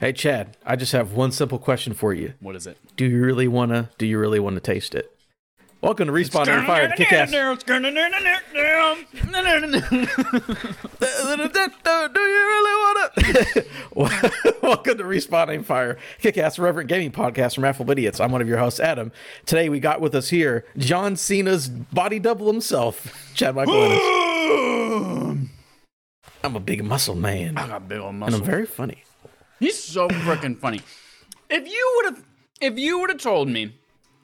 Hey Chad, I just have one simple question for you. What is it? Do you really wanna do you really wanna taste it? Welcome to Respawn and Fire the Kick-Ass. Do you really wanna Welcome to Respawn and Fire, Kick-Ass Reverent Gaming Podcast from Affable Idiots. I'm one of your hosts, Adam. Today we got with us here John Cena's body double himself, Chad Michael Ennis. I'm a big muscle man. I got big old And. I'm very funny. He's so freaking funny. If you would have, if you would have told me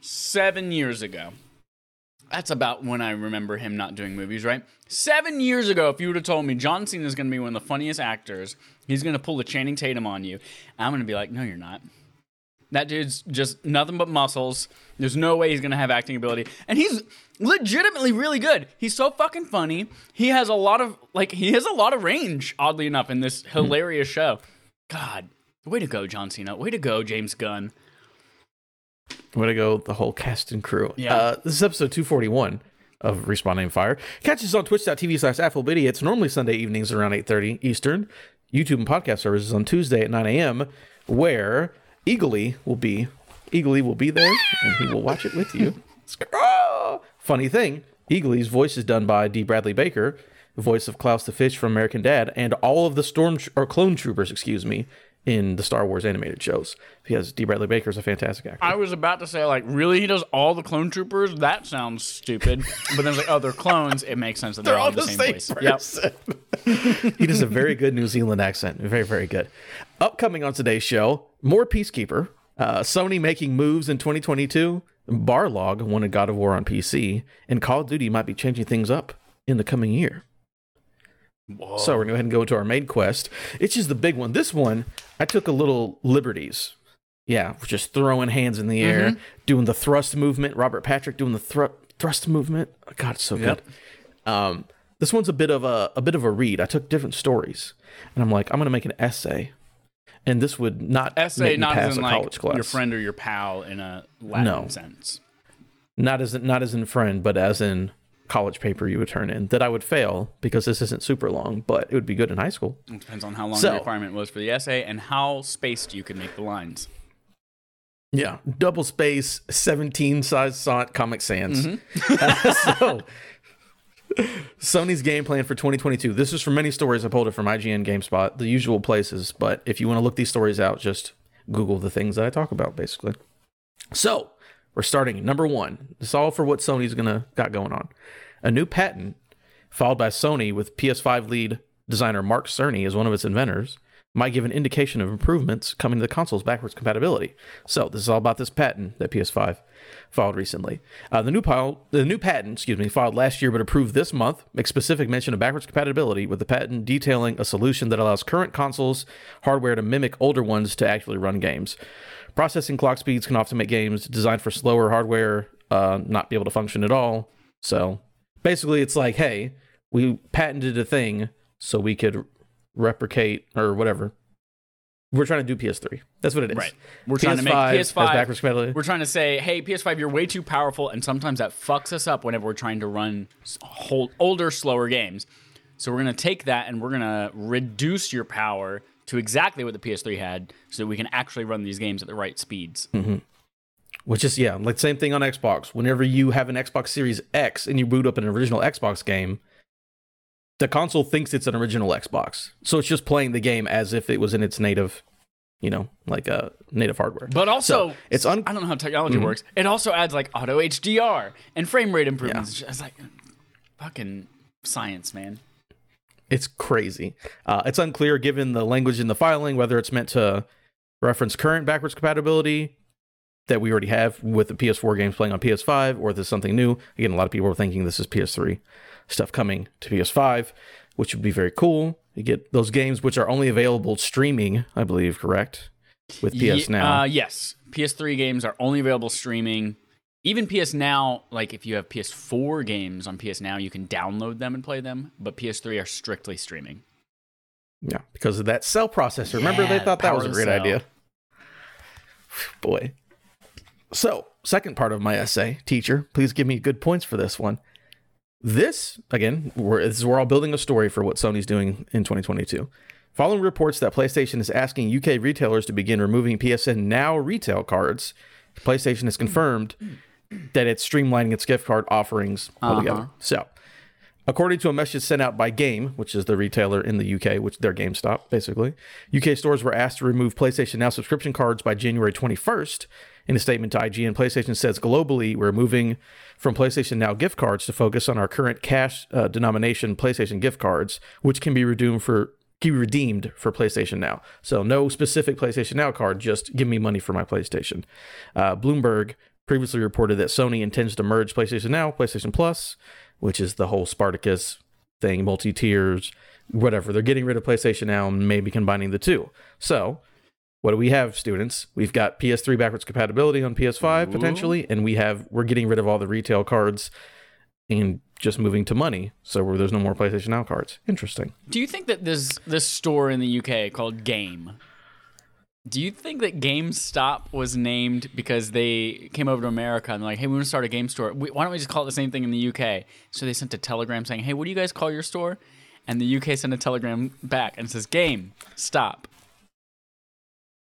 seven years ago, that's about when I remember him not doing movies, right? Seven years ago, if you would have told me John Cena is going to be one of the funniest actors, he's going to pull a Channing Tatum on you, I'm going to be like, no, you're not. That dude's just nothing but muscles. There's no way he's gonna have acting ability, and he's legitimately really good. He's so fucking funny. He has a lot of like he has a lot of range. Oddly enough, in this mm-hmm. hilarious show. God, way to go, John Cena. Way to go, James Gunn. Way to go, the whole cast and crew. Yeah. Uh, this is episode 241 of Respawn Fire. Catch us on twitch.tv slash affableidiots. It's normally Sunday evenings around 8.30 Eastern. YouTube and podcast services on Tuesday at 9 a.m. where Eagly will be. Eagly will be there and he will watch it with you. Funny thing, Eagly's voice is done by D. Bradley Baker, voice of Klaus the Fish from American Dad, and all of the storm or clone troopers, excuse me, in the Star Wars animated shows. Because D. Bradley Baker is a fantastic actor. I was about to say like, really, he does all the clone troopers? That sounds stupid. but then like, oh, they're clones. It makes sense that they're, all the same, voice. Yep. person. he does a very good New Zealand accent. Very, very good. Upcoming on today's show, more Peacekeeper. Uh, Sony making moves in 2022. Barlog won a God of War on PC, and Call of Duty might be changing things up in the coming year. So we're gonna go ahead and go into our main quest. It's just the big one. This one, I took a little liberties. Yeah, just throwing hands in the air, Mm-hmm. doing the thrust movement. Robert Patrick doing the thr- thrust movement. Oh, God, it's so Yep. good. Um, this one's a bit of a a bit of a read. I took different stories, and I'm like, I'm gonna make an essay, and this would not Essay, not pass as a in like college class. your friend or your pal in a Latin No. sense. not as not as in friend, but as in college paper you would turn in that I would fail because this isn't super long, but it would be good in high school. It depends on how long So- the requirement was for the essay and how spaced you could make the lines. Yeah, double space, seventeen size font, Comic Sans. Mm-hmm. so, Sony's game plan for 2022. This is from many stories. I pulled it from IGN, GameSpot, the usual places. But if you want to look these stories out, just Google the things that I talk about, basically. So we're starting number one. Is all for what Sony's gonna got going on. A new patent filed by Sony with PS5 lead designer Mark Cerny as one of its inventors might give an indication of improvements coming to the console's backwards compatibility. So this is all about this patent that PS5 filed recently. Uh, the new pile, the new patent, excuse me, filed last year but approved this month, makes specific mention of backwards compatibility with the patent detailing a solution that allows current consoles hardware to mimic older ones to actually run games. Processing clock speeds can often make games designed for slower hardware uh, not be able to function at all. So basically, it's like, hey, we patented a thing so we could replicate or whatever. We're trying to do PS3. That's what it is. Right. We're trying to make PS5 has backwards compatibility. We're trying to say, hey, PS5, you're way too powerful, and sometimes that fucks us up whenever we're trying to run whole, older, slower games. So we're gonna take that and we're gonna reduce your power to exactly what the PS3 had, so that we can actually run these games at the right speeds. Which is yeah, like same thing on Xbox. Whenever you have an Xbox Series X and you boot up an original Xbox game, the console thinks it's an original Xbox. So it's just playing the game as if it was in its native, you know, like a uh, native hardware. But also, So, it's un- I don't know how technology works. It also adds like auto HDR and frame rate improvements. It's like fucking science, man. It's crazy. Uh, it's unclear, given the language in the filing, whether it's meant to reference current backwards compatibility that we already have with the PS4 games playing on PS5, or if this is something new. Again, a lot of people are thinking this is PS3 stuff coming to PS5, which would be very cool. You get those games which are only available streaming, I believe, correct? With PS Ye- Now. Uh, yes. PS3 games are only available streaming. Even PS Now, like if you have PS4 games on PS Now, you can download them and play them, but PS3 are strictly streaming. Yeah, because of that cell processor. Remember, they Yeah, thought that was a great cell. idea. Boy. So, second part of my essay, teacher, please give me good points for this one. This, again, we're, this is, we're all building a story for what Sony's doing in 2022. Following reports that PlayStation is asking UK retailers to begin removing PSN Now retail cards, PlayStation has confirmed that it's streamlining its gift card offerings altogether. So, according to a message sent out by Game, which is the retailer in the UK, which they're GameStop basically, UK stores were asked to remove PlayStation Now subscription cards by January 21st. In a statement to IGN, PlayStation says globally we're moving from PlayStation Now gift cards to focus on our current cash uh, denomination PlayStation gift cards, which can be redeemed for can be redeemed for PlayStation Now. So no specific PlayStation Now card, just give me money for my PlayStation. Uh, Bloomberg previously reported that Sony intends to merge PlayStation Now, PlayStation Plus, which is the whole Spartacus thing, multi tiers, whatever. They're getting rid of PlayStation Now and maybe combining the two. So what do we have, students? We've got PS3 backwards compatibility on PS5 potentially, and we have we're getting rid of all the retail cards and just moving to money, so where there's no more PlayStation Now cards. Interesting. Do you think that this this store in the UK called Game? Do you think that GameStop was named because they came over to America and they're like, "Hey, we want to start a game store. Why don't we just call it the same thing in the UK?" So they sent a telegram saying, "Hey, what do you guys call your store?" And the UK sent a telegram back and says, "Game Stop."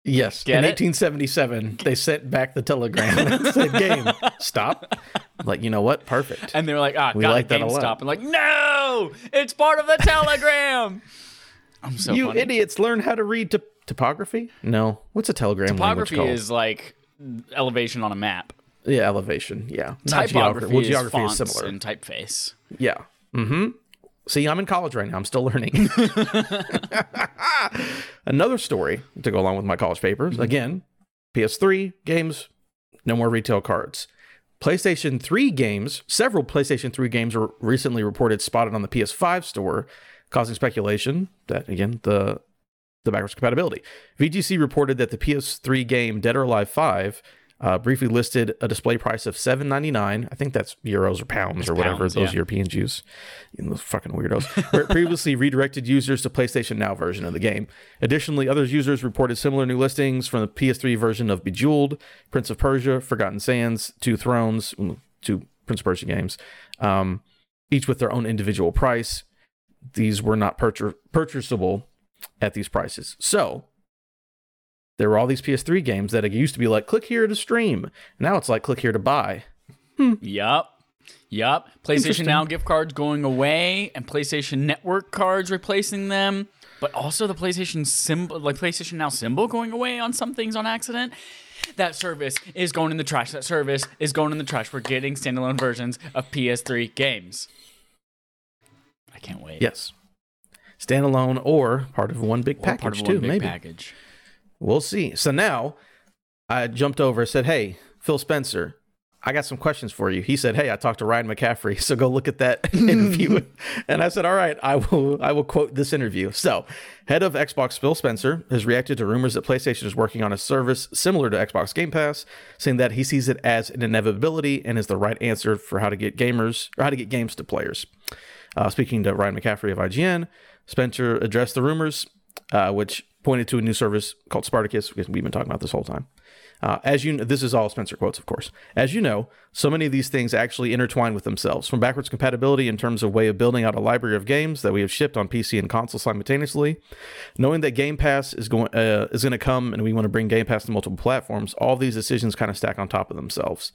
Yes. Get in it? 1877, they sent back the telegram and said, "Game, stop." I'm like, you know what? Perfect. And they were like, "Ah, We got like that a lot. GameStop." And like, "No, it's part of the telegram." I'm so you funny. idiots, learn how to read to- topography? No. What's a telegram Topography is like elevation on a map. yeah, elevation. Yeah. Not Typography, Well, is geography fonts is similar. and typeface. Yeah. Mm-hmm. See, I'm in college right now. I'm still learning. Another story to go along with my college papers. Again, PS3 games, no more retail cards. PlayStation 3 games, several PlayStation 3 games were recently reported spotted on the PS5 store, causing speculation that again the the backwards compatibility. VGC reported that the PS3 game Dead or Alive 5 uh, briefly listed a display price of 7.99. I think that's euros or pounds or whatever pounds, those yeah. Europeans use. You know, those fucking weirdos. Where it previously redirected users to PlayStation Now version of the game. Additionally, other users reported similar new listings from the PS3 version of Bejeweled, Prince of Persia, Forgotten Sands, Two Thrones, mm, two Prince of Persia games, um, each with their own individual price. These were not purchas- purchasable at these prices. So there were all these PS3 games that it used to be like click here to stream. Now it's like click here to buy. Hmm. Yup. Yup. PlayStation Now gift cards going away and PlayStation Network cards replacing them. But also the PlayStation symbol, like PlayStation Now symbol going away on some things on accident. That service is going in the trash. That service is going in the trash. We're getting standalone versions of PS3 games. I can't wait. Yes. Standalone or part of one big Or package part of too, one big maybe. package. We'll see. So now I jumped over and said, Hey, Phil Spencer, I got some questions for you. He said, Hey, I talked to Ryan McCaffrey, so go look at that interview. and I said, All right, I will I will quote this interview. So head of Xbox Phil Spencer has reacted to rumors that PlayStation is working on a service similar to Xbox Game Pass, saying that he sees it as an inevitability and is the right answer for how to get gamers or how to get games to players. Uh, speaking to Ryan McCaffrey of IGN, Spencer addressed the rumors, uh, which pointed to a new service called Spartacus, because we've been talking about this whole time. Uh, as you, know, this is all Spencer quotes, of course. As you know, so many of these things actually intertwine with themselves. From backwards compatibility in terms of way of building out a library of games that we have shipped on PC and console simultaneously, knowing that Game Pass is going uh, is going to come and we want to bring Game Pass to multiple platforms. All these decisions kind of stack on top of themselves.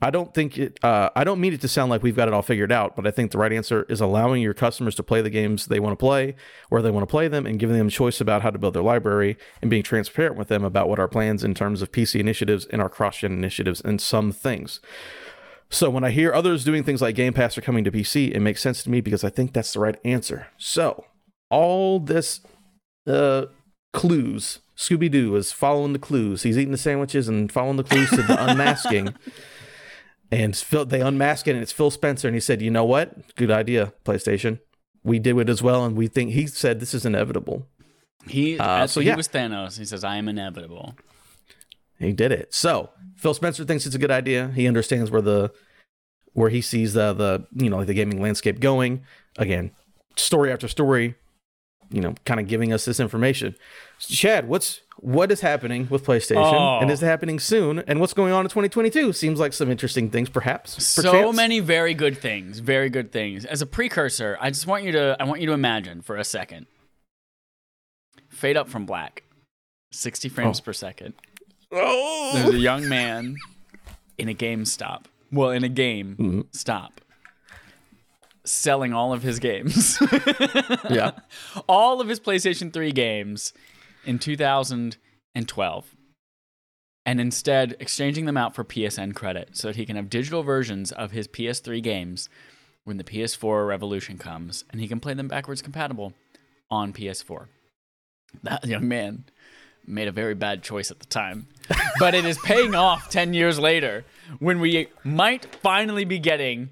I don't think it. Uh, I don't mean it to sound like we've got it all figured out, but I think the right answer is allowing your customers to play the games they want to play, where they want to play them, and giving them choice about how to build their library, and being transparent with them about what our plans in terms of PC initiatives and our cross-gen initiatives and some things. So when I hear others doing things like Game Pass are coming to PC, it makes sense to me because I think that's the right answer. So all this uh, clues, Scooby Doo is following the clues. He's eating the sandwiches and following the clues to the unmasking. And Phil, they unmask it, and it's Phil Spencer. And he said, "You know what? Good idea, PlayStation. We did it as well, and we think he said this is inevitable. He, Uh, so he yeah. was Thanos. He says, "I am inevitable." He did it. So Phil Spencer thinks it's a good idea. He understands where the where he sees the the you know like the gaming landscape going. Again, story after story, you know, kind of giving us this information. Chad, what's what is happening with PlayStation, Oh. and is it happening soon? And what's going on in 2022? Seems like some interesting things, perhaps. So perchance. many very good things, very good things. As a precursor, I just want you to I want you to imagine for a second. Fade up from black. 60 frames oh. per second. Oh, There's a young man in a GameStop. Well, in a game mm-hmm. stop. Selling all of his games. yeah. all of his PlayStation 3 games in 2012. And instead exchanging them out for PSN credit so that he can have digital versions of his PS3 games when the PS4 revolution comes and he can play them backwards compatible on PS4. That young man made a very bad choice at the time, but it is paying off 10 years later when we might finally be getting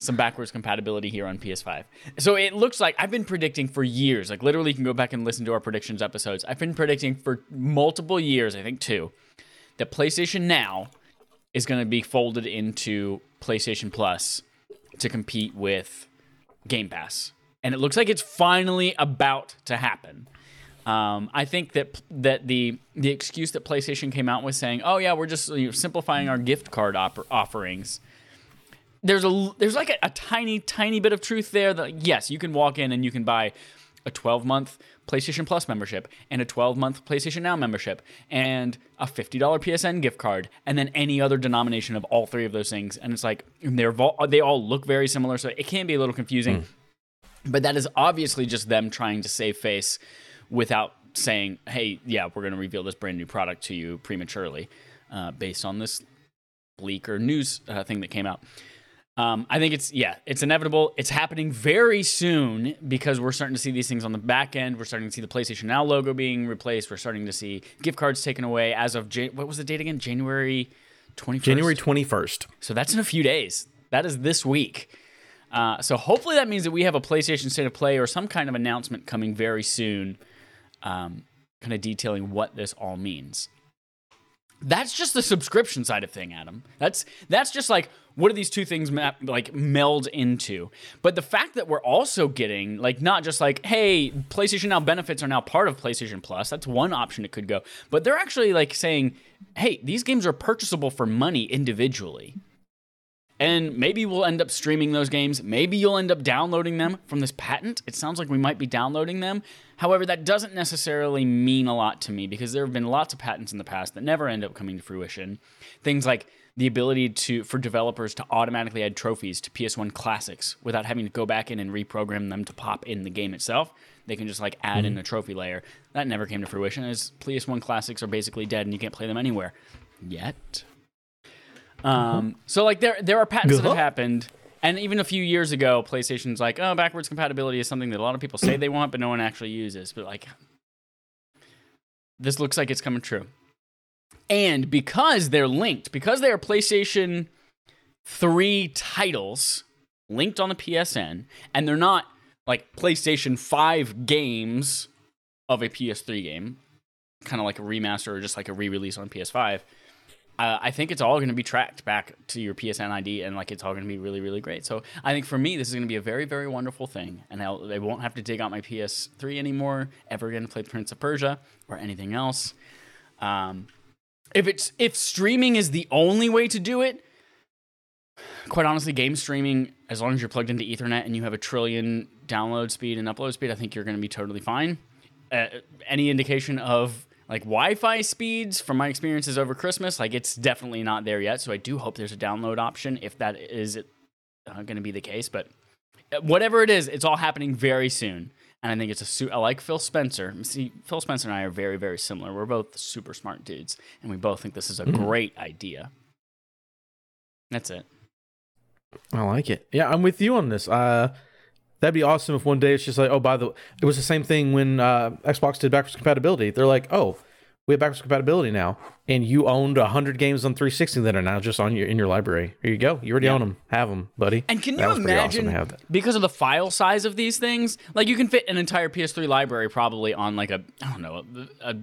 some backwards compatibility here on PS5. So it looks like I've been predicting for years, like literally you can go back and listen to our predictions episodes. I've been predicting for multiple years, I think two, that PlayStation Now is going to be folded into PlayStation Plus to compete with Game Pass. And it looks like it's finally about to happen. Um, I think that that the the excuse that PlayStation came out with saying, "Oh yeah, we're just you know, simplifying our gift card op- offerings," there's a there's like a, a tiny tiny bit of truth there. That yes, you can walk in and you can buy a 12 month PlayStation Plus membership and a 12 month PlayStation Now membership and a $50 PSN gift card and then any other denomination of all three of those things. And it's like they're they all look very similar, so it can be a little confusing. But that is obviously just them trying to save face without saying, "Hey, yeah, we're going to reveal this brand new product to you prematurely," uh, based on this bleaker news uh, thing that came out. Um, I think it's yeah, it's inevitable. It's happening very soon because we're starting to see these things on the back end. We're starting to see the PlayStation Now logo being replaced. We're starting to see gift cards taken away as of Jan- what was the date again? January twenty January 21st. so that's in a few days. That is this week. Uh, so hopefully that means that we have a PlayStation State of Play or some kind of announcement coming very soon, um, kind of detailing what this all means. That's just the subscription side of thing, Adam. That's that's just like what do these two things like meld into? But the fact that we're also getting like not just like hey, PlayStation Now benefits are now part of PlayStation Plus. That's one option it could go. But they're actually like saying, hey, these games are purchasable for money individually. And maybe we'll end up streaming those games. Maybe you'll end up downloading them from this patent. It sounds like we might be downloading them. However, that doesn't necessarily mean a lot to me because there have been lots of patents in the past that never end up coming to fruition. Things like the ability to for developers to automatically add trophies to PS1 classics without having to go back in and reprogram them to pop in the game itself. They can just like add in mm-hmm. a trophy layer. That never came to fruition as PS1 classics are basically dead and you can't play them anywhere yet. Um, so like there there are patents that have happened, and even a few years ago, PlayStation's like, oh, backwards compatibility is something that a lot of people say they want, but no one actually uses. But like, this looks like it's coming true. And because they're linked, because they are PlayStation 3 titles linked on the PSN, and they're not like PlayStation 5 games of a PS3 game, kind of like a remaster or just like a re release on PS5, uh, I think it's all going to be tracked back to your PSN ID, and like it's all going to be really, really great. So I think for me, this is going to be a very, very wonderful thing, and I'll, I won't have to dig out my PS3 anymore ever again to play Prince of Persia or anything else. Um, if it's if streaming is the only way to do it, quite honestly, game streaming, as long as you're plugged into Ethernet and you have a trillion download speed and upload speed, I think you're going to be totally fine. Uh, any indication of like Wi-Fi speeds from my experiences over Christmas, like it's definitely not there yet. So I do hope there's a download option if that is uh, going to be the case. But uh, whatever it is, it's all happening very soon. And I think it's a suit. I like Phil Spencer. See, Phil Spencer and I are very, very similar. We're both super smart dudes, and we both think this is a great idea. That's it. I like it. Yeah, I'm with you on this. Uh, that'd be awesome if one day it's just like, oh, by the way, it was the same thing when uh, Xbox did backwards compatibility. They're like, oh, we have backwards compatibility now, and you owned hundred games on 360 that are now just on your in your library. Here you go. You already own them. Have them, buddy. And can That you awesome imagine, have that. because of the file size of these things, like you can fit an entire PS3 library probably on like a, I don't know, a, a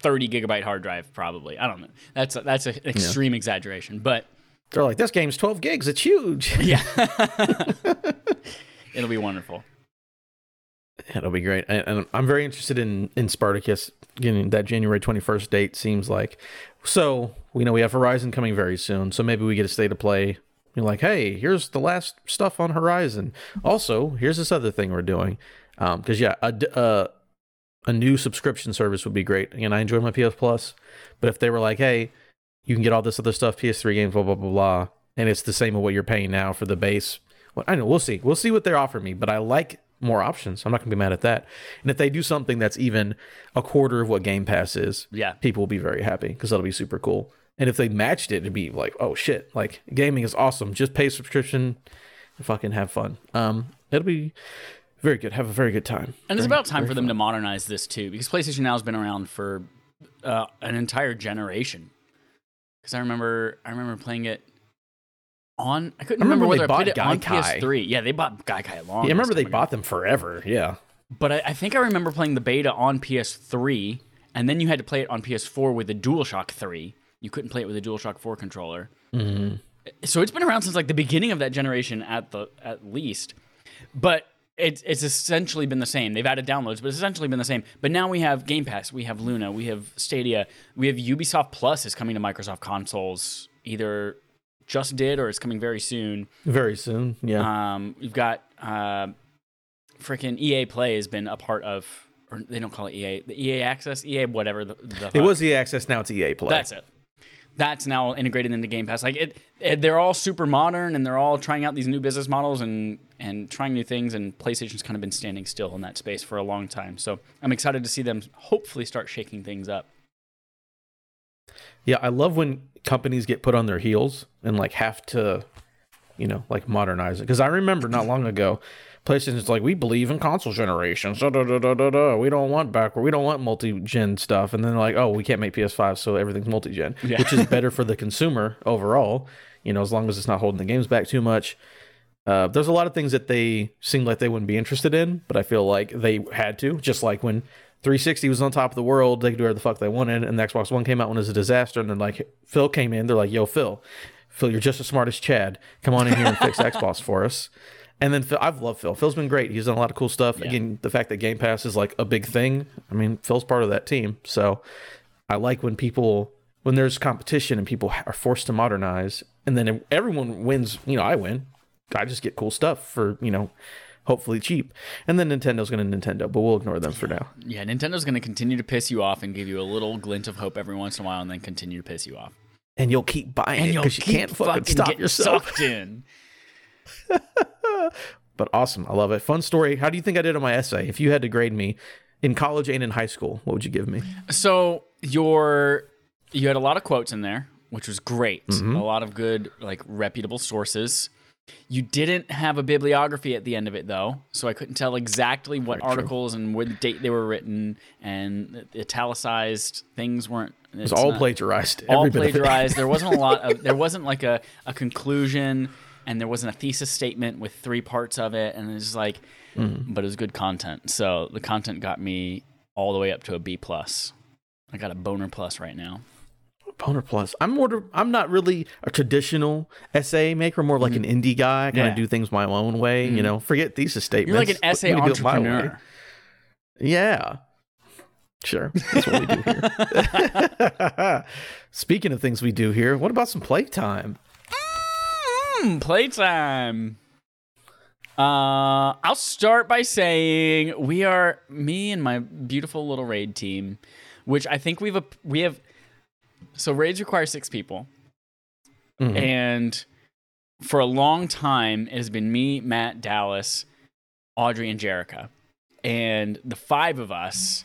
30 gigabyte hard drive, probably. I don't know. That's a, that's an extreme exaggeration, but They're like, this game's 12 gigs. It's huge. yeah, it'll be wonderful. It'll be great, and, I'm very interested in in Spartacus getting that January 21st date. Seems like so. We know we have Horizon coming very soon, so maybe we get a state of play. You're like, hey, here's the last stuff on Horizon. Also, here's this other thing we're doing. Because yeah, a, d- uh, a new subscription service would be great. And I enjoy my PS Plus, but if they were like, hey, you can get all this other stuff, PS3 games, blah blah blah blah, and it's the same of what you're paying now for the base. Well, I know we'll see. We'll see what they offer me, but I like more options. I'm not gonna be mad at that. And if they do something that's even a quarter of what Game Pass is, Yeah. people will be very happy because that'll be super cool. And if they matched it, it'd be like, oh shit, like gaming is awesome. Just pay subscription and fucking have fun. Um, it'll be very good. Have a very good time. And it's Very- about time for them to modernize this too, because PlayStation Now has been around for uh, an entire generation. Because I remember, I remember playing it on. I couldn't I remember remember, they whether I played bought it on Gaikai. PS3. Yeah, they bought Gaikai long. Yeah, I remember they ago. bought them forever. Yeah. But I, I think I remember playing the beta on PS3, and then you had to play it on PS4 with the DualShock 3. You couldn't play it with a DualShock 4 controller. Mm-hmm. So it's been around since like the beginning of that generation, at the at least. But it's it's essentially been the same. They've added downloads, but it's essentially been the same. But now we have Game Pass, we have Luna, we have Stadia, we have Ubisoft Plus is coming to Microsoft consoles. Either just did or it's coming very soon. Very soon. Yeah. Um, we've got uh, freaking EA Play has been a part of, or they don't call it EA, the EA Access, EA whatever. The, the it was EA Access. Now it's EA Play. That's it. That's now integrated into Game Pass. Like it, it, they're all super modern and they're all trying out these new business models and and trying new things. And PlayStation's kind of been standing still in that space for a long time. So I'm excited to see them hopefully start shaking things up. Yeah, I love when companies get put on their heels and like have to, you know, like modernize it. Because I remember not long ago, PlayStation's like, we believe in console generations. Da, da, da, da, da, da. We don't want backward. We don't want multi-gen stuff. And then they're like, oh, we can't make PS5, so everything's multi-gen, Yeah. which is better for the consumer overall. You know, as long as it's not holding the games back too much. Uh, there's a lot of things that they seemed like they wouldn't be interested in, but I feel like they had to. Just like when 360 was on top of the world, they could do whatever the fuck they wanted, and the Xbox One came out when it was a disaster. And then like Phil came in, they're like, "Yo, Phil, Phil, you're just as smart as Chad. Come on in here and fix Xbox for us." And then Phil, I've loved Phil. Phil's been great. He's done a lot of cool stuff. Again, the fact that Game Pass is like a big thing. I mean, Phil's part of that team, so I like when people when there's competition and people are forced to modernize, and then everyone wins. You know, I win. I just get cool stuff for you know, hopefully cheap. And then Nintendo's going to Nintendo, but we'll ignore them for now. Yeah, Nintendo's going to continue to piss you off and give you a little glint of hope every once in a while, and then continue to piss you off. And you'll keep buying And it because you can't fucking fucking stop yourself. sucked in. But awesome, I love it. Fun story. How do you think I did on my essay? If you had to grade me in college and in high school, what would you give me? So your you had a lot of quotes in there, which was great. Mm-hmm. A lot of good, like reputable sources. You didn't have a bibliography at the end of it though, so I couldn't tell exactly what Very true. articles and what date they were written, and the italicized things weren't. It was all plagiarized. all every bit of it. plagiarized. there wasn't a lot of. There wasn't like a, a conclusion, and there wasn't a thesis statement with three parts of it, and it's like, Mm-hmm. but it was good content. So the content got me all the way up to a B plus. I got a boner plus right now. Boner Plus. I'm more. I'm not really a traditional essay maker. More like an indie guy. I kind of Mm-hmm. Yeah. do things my own way. You know, forget thesis statements. You're like an essay me do it my way. entrepreneur. Yeah. Sure. That's what we do here. Speaking of things we do here, what about some playtime? Hmm, playtime. Uh, I'll start by saying we are me and my beautiful little raid team, which I think we've we have. So raids require six people, Mhm. and for a long time it has been me, Matt, Dallas, Audrey, and Jerica, and the five of us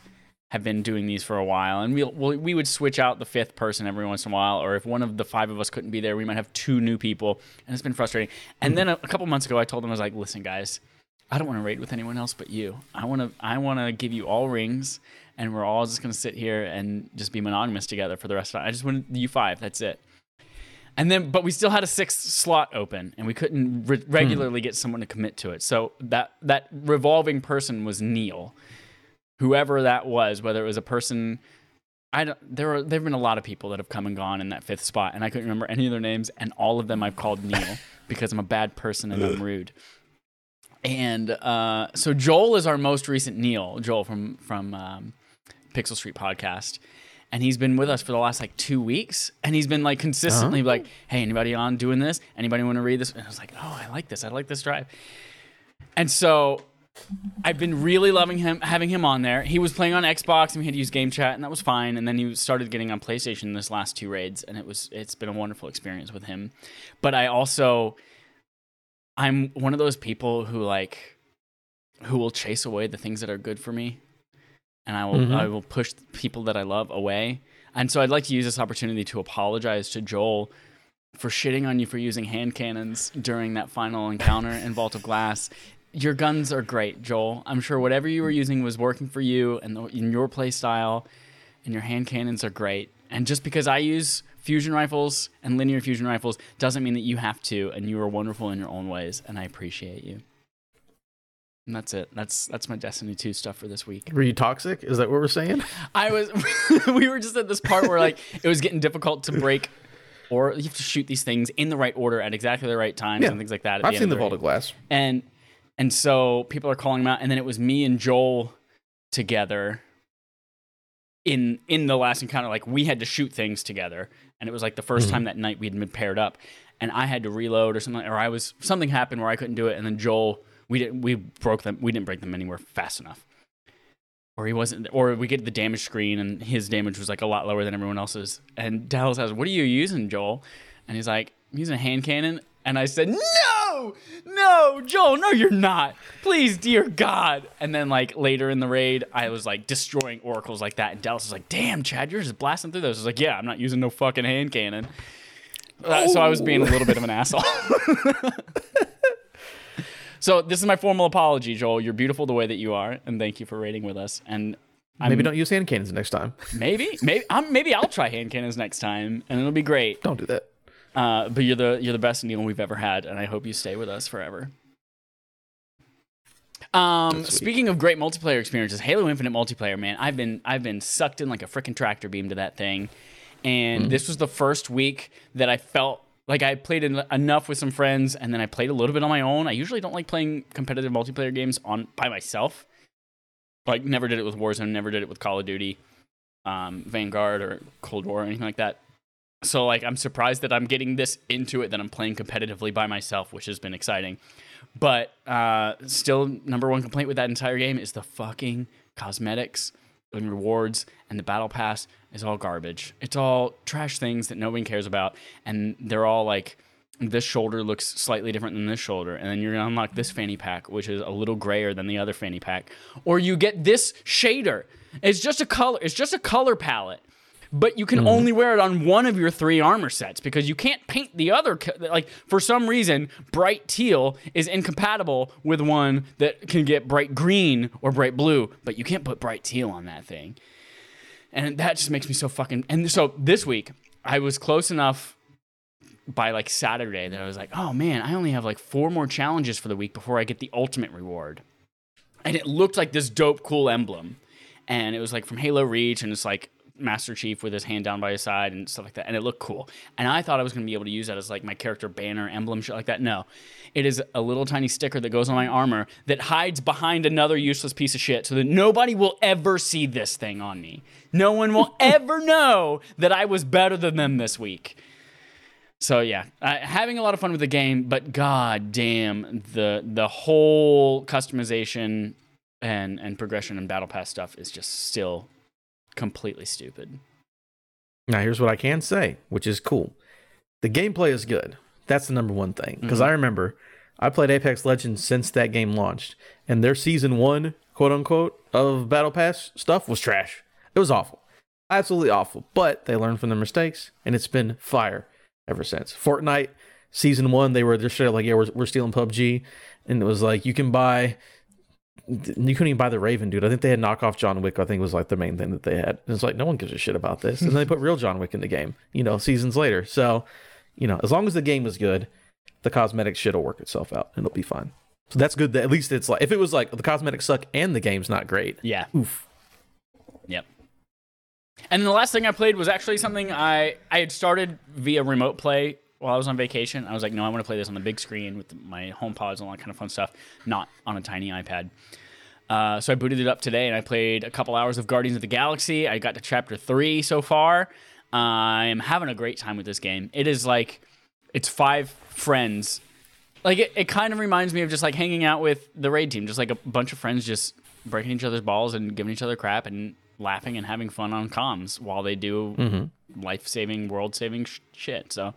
have been doing these for a while, and we'll, we'll, we would switch out the fifth person every once in a while, or if one of the five of us couldn't be there, we might have two new people, and it's been frustrating. And then a, a couple months ago, I told them I was like, "Listen, guys, I don't want to raid with anyone else but you. I want to I want to give you all rings, and we're all just gonna sit here and just be monogamous together for the rest of the I just want you five. That's it." And then, but we still had a sixth slot open, and we couldn't re- hmm. regularly get someone to commit to it. So that that revolving person was Neil, whoever that was. Whether it was a person, I don't. There are there've been a lot of people that have come and gone in that fifth spot, and I couldn't remember any of their names, and all of them I've called Neil because I'm a bad person and I'm rude. And uh, so Joel is our most recent Neil, Joel from from um, Pixel Street podcast, and he's been with us for the last like two weeks, and he's been like consistently like, "Hey, anybody on doing this? Anybody want to read this?" And I was like, "Oh, I like this. I like this drive." And so I've been really loving him, having him on there. He was playing on Xbox and we had to use game chat, and that was fine. And then he started getting on PlayStation this last two raids, and it was it's been a wonderful experience with him. But I also, I'm one of those people who like, who will chase away the things that are good for me, and I will Mhm. I will push people that I love away. And so I'd like to use this opportunity to apologize to Joel for shitting on you for using hand cannons during that final encounter in Vault of Glass. Your guns are great, Joel. I'm sure whatever you were using was working for you and the, in your play style, and your hand cannons are great. And just because I use fusion rifles and linear fusion rifles doesn't mean that you have to, and you are wonderful in your own ways, and I appreciate you. And that's it. That's that's my Destiny 2 stuff for this week. Were you toxic? Is that what we're saying? I was we were just at this part where like it was getting difficult to break or you have to shoot these things in the right order at exactly the right times Yeah. and things like that. At I've the seen the Vault of Glass. and and so people are calling him out and then it was me and Joel together in in the last encounter like we had to shoot things together. And it was like the 1st mm-hmm. time that night we'd been paired up. And I had to reload or something or I was something happened where I couldn't do it. And then Joel we didn't we broke them we didn't break them anywhere fast enough. Or he wasn't or we get the damage screen and his damage was like a lot lower than everyone else's. And Dallas says what are you using Joel? And he's like I'm using a hand cannon and I said no no Joel no you're not please dear God and then like later in the raid I was like destroying oracles like that and Dallas was like damn Chad you're just blasting through those I was like yeah I'm not using no fucking hand cannon Uh, so I was being a little bit of an asshole So this is my formal apology, Joel. You're beautiful the way that you are, and thank you for raiding with us. And I'm, Maybe don't use hand cannons next time. maybe, maybe, I'm, maybe I'll try hand cannons next time, and it'll be great. Don't do that. Uh, but you're the you're the best Neil we've ever had, and I hope you stay with us forever. Um, speaking of great multiplayer experiences, Halo Infinite multiplayer, man, I've been I've been sucked in like a freaking tractor beam to that thing, and this was the first week that I felt like I played en- enough with some friends, and then I played a little bit on my own. I usually don't like playing competitive multiplayer games on by myself. Like never did it with Warzone, never did it with Call of Duty, um, Vanguard or Cold War or anything like that. So like I'm surprised that I'm getting this into it that I'm playing competitively by myself, which has been exciting. But uh, still, number one complaint with that entire game is the fucking cosmetics and rewards and the battle pass is all garbage. It's all trash things that no one cares about, and they're all like this shoulder looks slightly different than this shoulder, and then you're gonna unlock this fanny pack, which is a little grayer than the other fanny pack, or you get this shader. It's just a color. It's just a color palette but you can mm-hmm. only wear it on one of your three armor sets because you can't paint the other like for some reason bright teal is incompatible with one that can get bright green or bright blue but you can't put bright teal on that thing. And that just makes me so fucking and so this week i was close enough by like saturday that i was like oh man i only have like four more challenges for the week before i get the ultimate reward. And it looked like this dope cool emblem. And it was like from halo reach and it's like master chief with his hand down by his side and stuff like that and it looked cool. And i thought i was going to be able to use that as like my character banner emblem shit like that. No. It is a little tiny sticker that goes on my armor that hides behind another useless piece of shit so that nobody will ever see this thing on me. No one will ever know that i was better than them this week. So yeah, uh, having a lot of fun with the game, but god damn the the whole customization and and progression and battle pass stuff is just still completely stupid. Now, here's what I can say, which is cool. The gameplay is good. That's the number one thing. Because Mhm. I remember I played Apex Legends since that game launched, and their season one, quote unquote, of Battle Pass stuff was trash. It was awful. Absolutely awful. But they learned from their mistakes, and it's been fire ever since. Fortnite, season one, they were just straight like, yeah, we're, we're stealing PUBG. And it was like, you can buy. You couldn't even buy the Raven, dude. I think they had knockoff John Wick. I think was like the main thing that they had. And it's like no one gives a shit about this. And then they put real John Wick in the game. You know, seasons later. So, you know, as long as the game is good, the cosmetic shit will work itself out and it'll be fine. So that's good. That at least it's like if it was like the cosmetics suck and the game's not great. Yeah. Oof. Yep. And then the last thing I played was actually something I I had started via remote play while I was on vacation. I was like, no, I want to play this on the big screen with my HomePods and all that kind of fun stuff, not on a tiny iPad. Uh, so I booted it up today and I played a couple hours of Guardians of the Galaxy. I got to chapter three so far. I'm having a great time with this game. It is like it's five friends like it, it kind of reminds me of just like hanging out with the raid team, just like a bunch of friends just breaking each other's balls and giving each other crap and laughing and having fun on comms while they do life saving, world saving sh- shit. So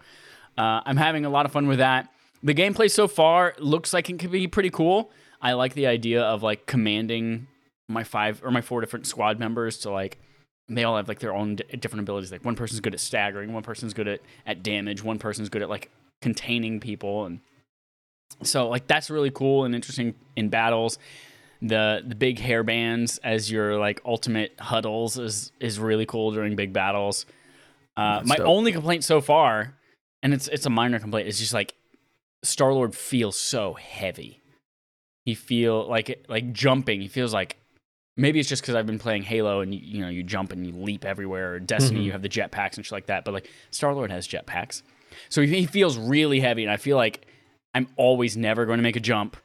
uh, I'm having a lot of fun with that. The gameplay so far looks like it could be pretty cool. I like the idea of like commanding my five or my four different squad members to like they all have like their own d- different abilities. Like one person's good at staggering, one person's good at at damage, one person's good at like containing people, and so like that's really cool and interesting in battles. The the big hair bands as your like ultimate huddles is is really cool during big battles. Uh, my dope. only complaint so far, and it's it's a minor complaint, It's just like Star Lord feels so heavy. He feel like like jumping. He feels like maybe it's just because I've been playing Halo and you, you know you jump and you leap everywhere. Or Destiny, Mhm. you have the jetpacks and shit like that. But like Star Lord has jetpacks, so he, he feels really heavy, and I feel like I'm always never going to make a jump.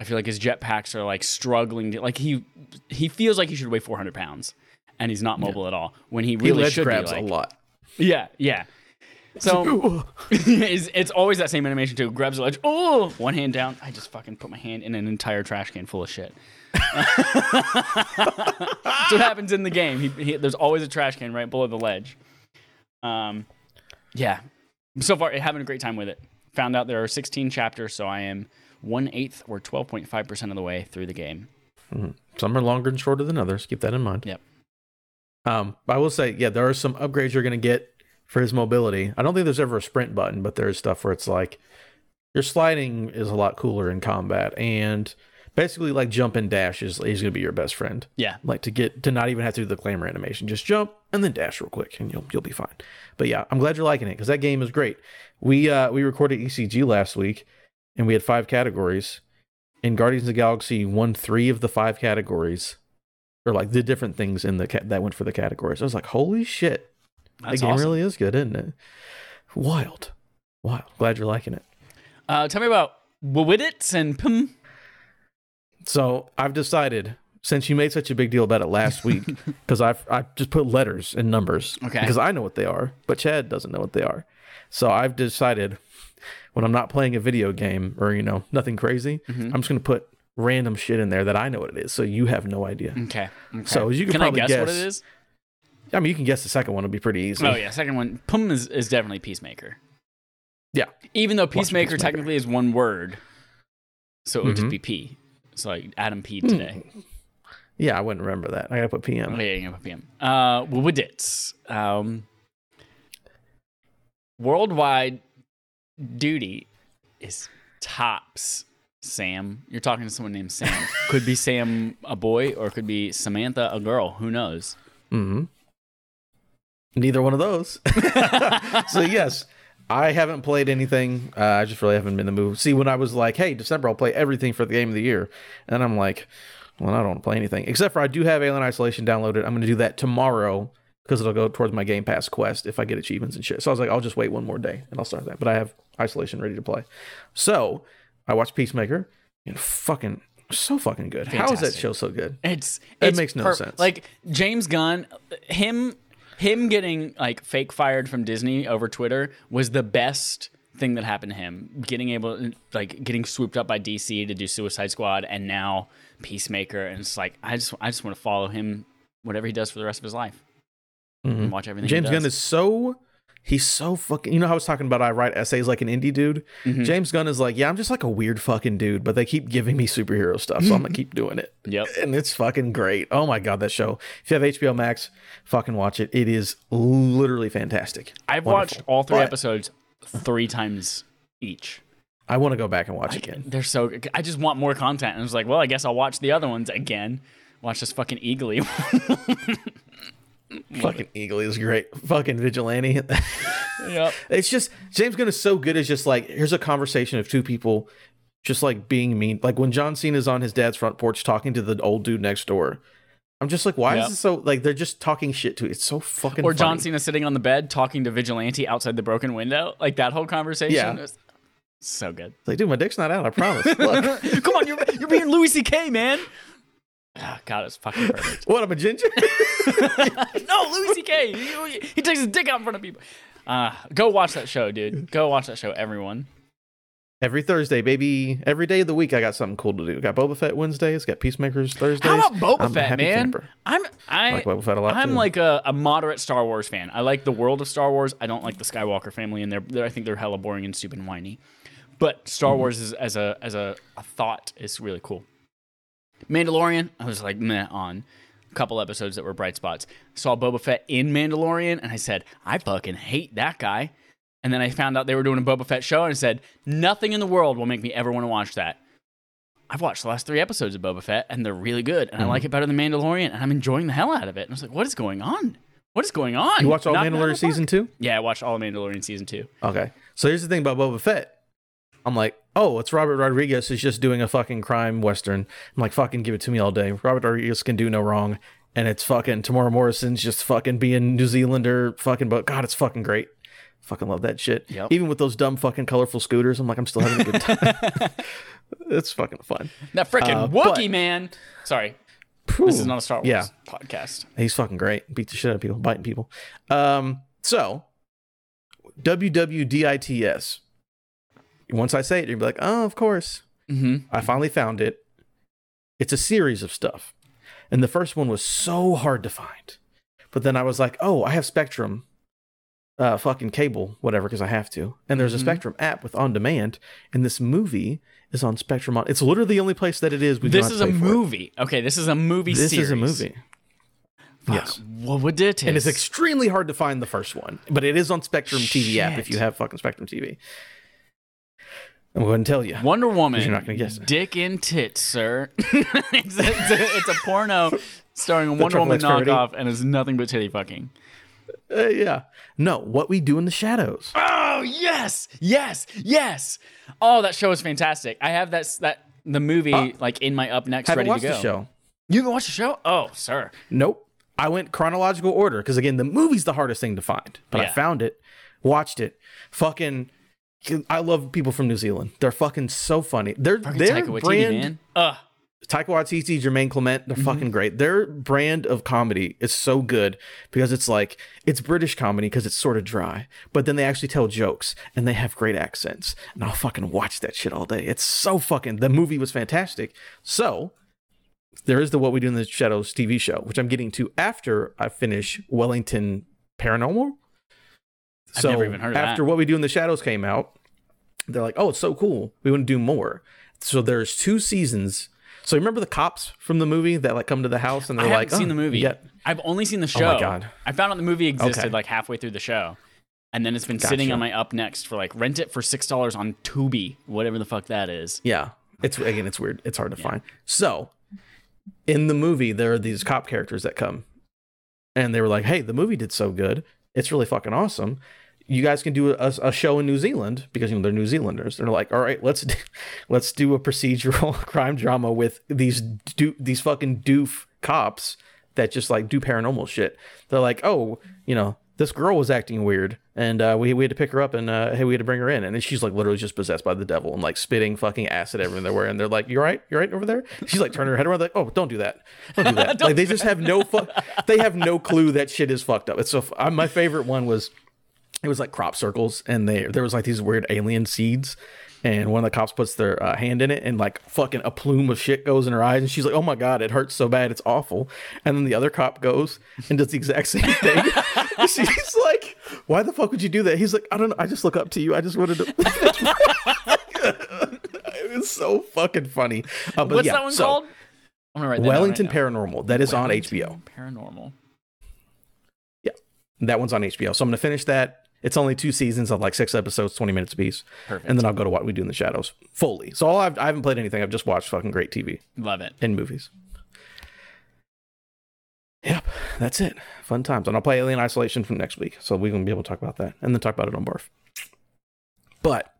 I feel like his jetpacks are like struggling to like he he feels like he should weigh 400 pounds, and he's not mobile at all when he He really ledge should grabs be. Like, a lot. yeah, yeah. So it's, it's always that same animation too. Grabs the ledge. Oh, one hand down. I just fucking put my hand in an entire trash can full of shit. That's what happens in the game. He, he, there's always a trash can right below the ledge. Um, yeah. So far, having a great time with it. Found out there are 16 chapters, so I am one eighth or 12.5 percent of the way through the game. Some are longer and shorter than others. Keep that in mind. Yep. Um, I will say, yeah, there are some upgrades you're going to get for his mobility. I don't think there's ever a sprint button, but there's stuff where it's like your sliding is a lot cooler in combat, and basically like jump and dash is he's going to be your best friend. Yeah. Like to get to not even have to do the clamor animation, just jump and then dash real quick, and you'll you'll be fine. But yeah, I'm glad you're liking it because that game is great. We uh we recorded ECG last week, and we had five categories. And Guardians of the Galaxy won three of the five categories, or like the different things in the that went for the categories. I was like, holy shit, That's the game awesome. really is good, isn't it? Wild, wild. Glad you're liking it. Uh, tell me about Wawidits and Pum. So I've decided since you made such a big deal about it last week, because I've I just put letters and numbers Okay. because I know what they are, but Chad doesn't know what they are. So I've decided when I'm not playing a video game or you know nothing crazy, Mm-hmm. I'm just gonna put random shit in there that I know what it is, so you have no idea. Okay. okay. So as you can can probably guess, what it guess- is? I mean, you can guess the second one will be pretty easy. Oh yeah, second one. Pum is, is definitely Peacemaker. Yeah. Even though Peacemaker, Peacemaker. technically is one word, so it would Mhm. just be P. So like Adam P today. Yeah, I wouldn't remember that. I gotta put PM. Oh, yeah, yeah, put PM. Uh, Wawidits. Um, worldwide duty is tops. Sam, you're talking to someone named Sam. could be Sam a boy or could be Samantha a girl. Who knows? hmm Neither one of those. so yes, I haven't played anything. Uh, I just really haven't been in the mood. See, when I was like, "Hey, December, I'll play everything for the game of the year," and I'm like, "Well, I don't want to play anything except for I do have Alien Isolation downloaded. I'm going to do that tomorrow because it'll go towards my Game Pass quest if I get achievements and shit." So I was like, "I'll just wait one more day and I'll start that." But I have Isolation ready to play. So I watched Peacemaker and fucking so fucking good. How is that show so good? It's It it's makes no per- sense. Like James Gunn, him him getting like fake fired from Disney over Twitter was the best thing that happened to him. Getting able like getting swooped up by DC to do Suicide Squad and now Peacemaker and it's like I just I just want to follow him whatever he does for the rest of his life. Mhm. And watch everything James Gunn is so he's so fucking you know how I was talking about I write essays like an indie dude? Mm-hmm. James Gunn is like, yeah, I'm just like a weird fucking dude, but they keep giving me superhero stuff, so I'm gonna keep doing it. Yep. And it's fucking great. Oh my god, that show. If you have HBO Max, fucking watch it. It is literally fantastic. I've Wonderful. watched all three But episodes three times each. I want to go back and watch again. They're so. I just want more content, and I was like, well, I guess I'll watch the other ones again. Watch this fucking eagly. Mm, fucking mm. Eagle is great. Fucking vigilante. yep. it's just James Gunn is so good. It's just like here's a conversation of two people just like being mean. Like when John Cena is on his dad's front porch talking to the old dude next door. I'm just like, why Yep. is it so like they're just talking shit to it? It's so fucking Or John funny. Cena sitting on the bed talking to Vigilante outside the broken window. Like that whole conversation. Yeah. was so good. Like, dude, my dick's not out, I promise. Come on, you're, you're being Louis C.K., man. Oh, God, it's fucking perfect. what, I'm a ginger? no, Louis C.K. He, he takes his dick out in front of people. Uh, go watch that show, dude. Go watch that show, everyone. Every Thursday, baby. Every day of the week, I got something cool to do. Got Boba Fett Wednesdays. Got Peacemakers Thursdays. How about Boba I'm Fett, man? camper. I'm I, I like Boba Fett a lot. I'm too. like a, a moderate Star Wars fan. I like the world of Star Wars. I don't like the Skywalker family, and they're, they're I think they're hella boring and stupid and whiny. But Star Mm-hmm. Wars is as a as a, a thought is really cool. Mandalorian, I was like meh on. Couple episodes that were bright spots. Saw Boba Fett in Mandalorian, and I said, I fucking hate that guy. And then I found out they were doing a Boba Fett show, and I said, nothing in the world will make me ever want to watch that. I've watched the last three episodes of Boba Fett, and they're really good, and I Mm-hmm. like it better than Mandalorian, and I'm enjoying the hell out of it. And I was like, what is going on? What is going on? you watch all Knock me out of Mandalorian season two. Yeah, I watched all of Mandalorian season two. Okay. So here's the thing about Boba Fett. I'm like, oh, it's Robert Rodriguez is just doing a fucking crime western. I'm like, fucking give it to me all day. Robert Rodriguez can do no wrong. And it's fucking Temuera Morrison's just fucking being New Zealander fucking but God, it's fucking great. Fucking love that shit. Yep. Even with those dumb fucking colorful scooters, I'm like, I'm still having a good time. it's fucking fun. That freaking Uh, Wookiee but- man. Sorry, Phew. this is not a Star Wars Yeah. podcast. He's fucking great. Beat the shit out of people, biting people. Um, so WWDITS. Once I say it, you'll be like, oh, of course. Mm-hmm. I finally found it. It's a series of stuff. And the first one was so hard to find. But then I was like, oh, I have Spectrum, uh, fucking cable, whatever, because I have to. And there's a Mhm. Spectrum app with on demand. And this movie is on Spectrum. On, it's literally the only place that it is. We This is a for it. movie. Okay, this is a movie This series. is a movie. Fuck, Yes. What would it And it's extremely hard to find the first one, but it is on Spectrum TV app if you have fucking Spectrum TV. I'm going to tell you. Wonder Woman. you're not gonna guess. Dick and tits, sir. it's, a, it's, a, it's a porno starring a Wonder Woman knockoff, and it's nothing but titty fucking. Uh, yeah. No, what we do in the shadows. Oh yes, yes, yes. Oh, that show is fantastic. I have that that the movie like in my up next ready watched to go. the show. You haven't watched the show? Oh, sir. Nope. I went chronological order because again, the movie's the hardest thing to find. But I found it, watched it. Fucking, I love people from New Zealand. They're fucking so funny. They're Fucking their Taika Waititi, brand. man. Ugh. Taika Waititi, Jermaine Clement, Mm-hmm. they're fucking great. Their brand of comedy is so good because it's like it's British comedy because it's sort of dry, but then they actually tell jokes and they have great accents. And I'll fucking watch that shit all day. It's so fucking. The movie was fantastic. So there is the What We Do in the Shadows TV show, which I'm getting to after I finish Wellington Paranormal. I've so never even heard of after that. What We Do in the Shadows came out, they're like, "Oh, it's so cool. We want to do more." So there's two seasons. So you remember the cops from the movie that like come to the house and they're haven't like, seen "Oh, the movie. got-" I've only seen the show. Oh my God. I found out the movie existed Okay. like halfway through the show. And then it's been sitting on my up next for like rent it for six dollars on Tubi, whatever the fuck that is. Yeah. It's again, it's weird. It's hard to find. So in the movie, there are these cop characters that come and they were like, Hey, the movie did so good. It's really fucking awesome. You guys can do a, a show in New Zealand because you know they're New Zealanders. They're like, all right, let's do, let's do a procedural crime drama with these do, these fucking doof cops that just like do paranormal shit. They're like, oh, you know, this girl was acting weird, and uh, we we had to pick her up, and uh, hey, we had to bring her in, and she's like literally just possessed by the devil and like spitting fucking acid everywhere, and they're like, "You all right? You all right over there?" She's like turning her head around, like, "Oh, don't do that, don't do that." like they just have no fu- they have no clue that shit is fucked up. It's so. Uh, my favorite one was it was like crop circles and they there was like these weird alien seeds and one of the cops puts their uh, hand in it and like fucking a plume of shit goes in her eyes and she's like oh my god it hurts so bad. It's awful. And then the other cop goes and does the exact same thing. She's like why the fuck would you do that? He's like i don't know. I just look up to you. I just wanted to it was so fucking funny. Uh, What's yeah, that one so, called? I'm gonna write that wellington right paranormal. That is on hbo paranormal. Yeah that one's on hbo so i'm gonna finish that it's only two seasons of like six episodes 20 minutes apiece Perfect. and then I'll go to what we do in the shadows fully. So all I've, I haven't played anything. I've just watched fucking great TV Love it. and movies. Yep, that's it. Fun times, and I'll play Alien Isolation from next week, so we can be able to talk about that and then talk about it on Barf. But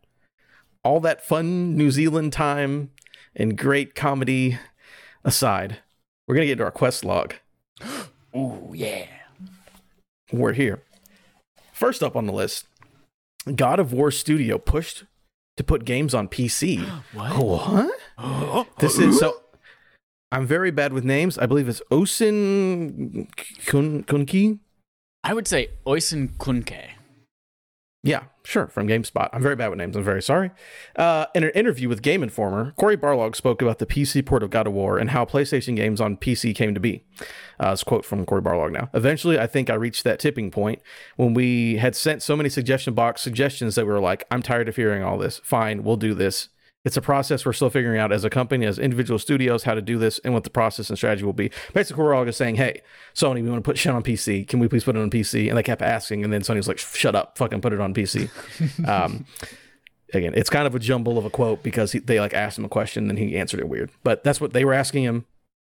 all that fun New Zealand time and great comedy aside, we're gonna get to our quest log. Ooh yeah. We're here. First up on the list, God of War Studio pushed to put games on PC. What? What? This is so. I'm very bad with names. I believe it's Osin Kun Kunki. I would say Oisin Kuhnke. Yeah, sure, from GameSpot. I'm very bad with names. I'm very sorry. Uh, in an interview with Game Informer, Cory Barlog spoke about the PC port of God of War and how PlayStation games on PC came to be. Uh, it's quote from Cory Barlog now. Eventually, I think I reached that tipping point when we had sent so many suggestion box suggestions that we were like, I'm tired of hearing all this. Fine, we'll do this. It's a process we're still figuring out as a company, as individual studios, how to do this and what the process and strategy will be. Basically, we're all just saying, hey, Sony, we want to put shit on PC. Can we please put it on PC? And they kept asking, and then Sony was like, shut up, fucking put it on PC. um, again, it's kind of a jumble of a quote because he, they like asked him a question and he answered it weird. But that's what they were asking him.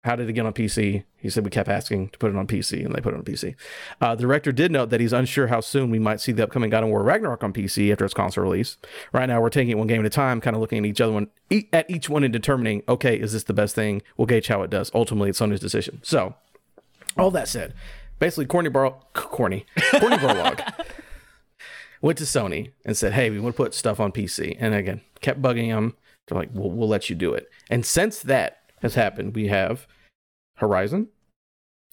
How did it get on PC? He said we kept asking to put it on PC, and they put it on PC. Uh, the director did note that he's unsure how soon we might see the upcoming God of War Ragnarok on PC after its console release. Right now, we're taking it one game at a time, kind of looking at each other one at each one and determining, okay, is this the best thing? We'll gauge how it does. Ultimately, it's Sony's decision. So, all that said, basically, Corny Bar, Corny, Corny Barlog went to Sony and said, hey, we want to put stuff on PC, and again, kept bugging them. They're like, we'll, we'll let you do it. And since that has happened, we have Horizon,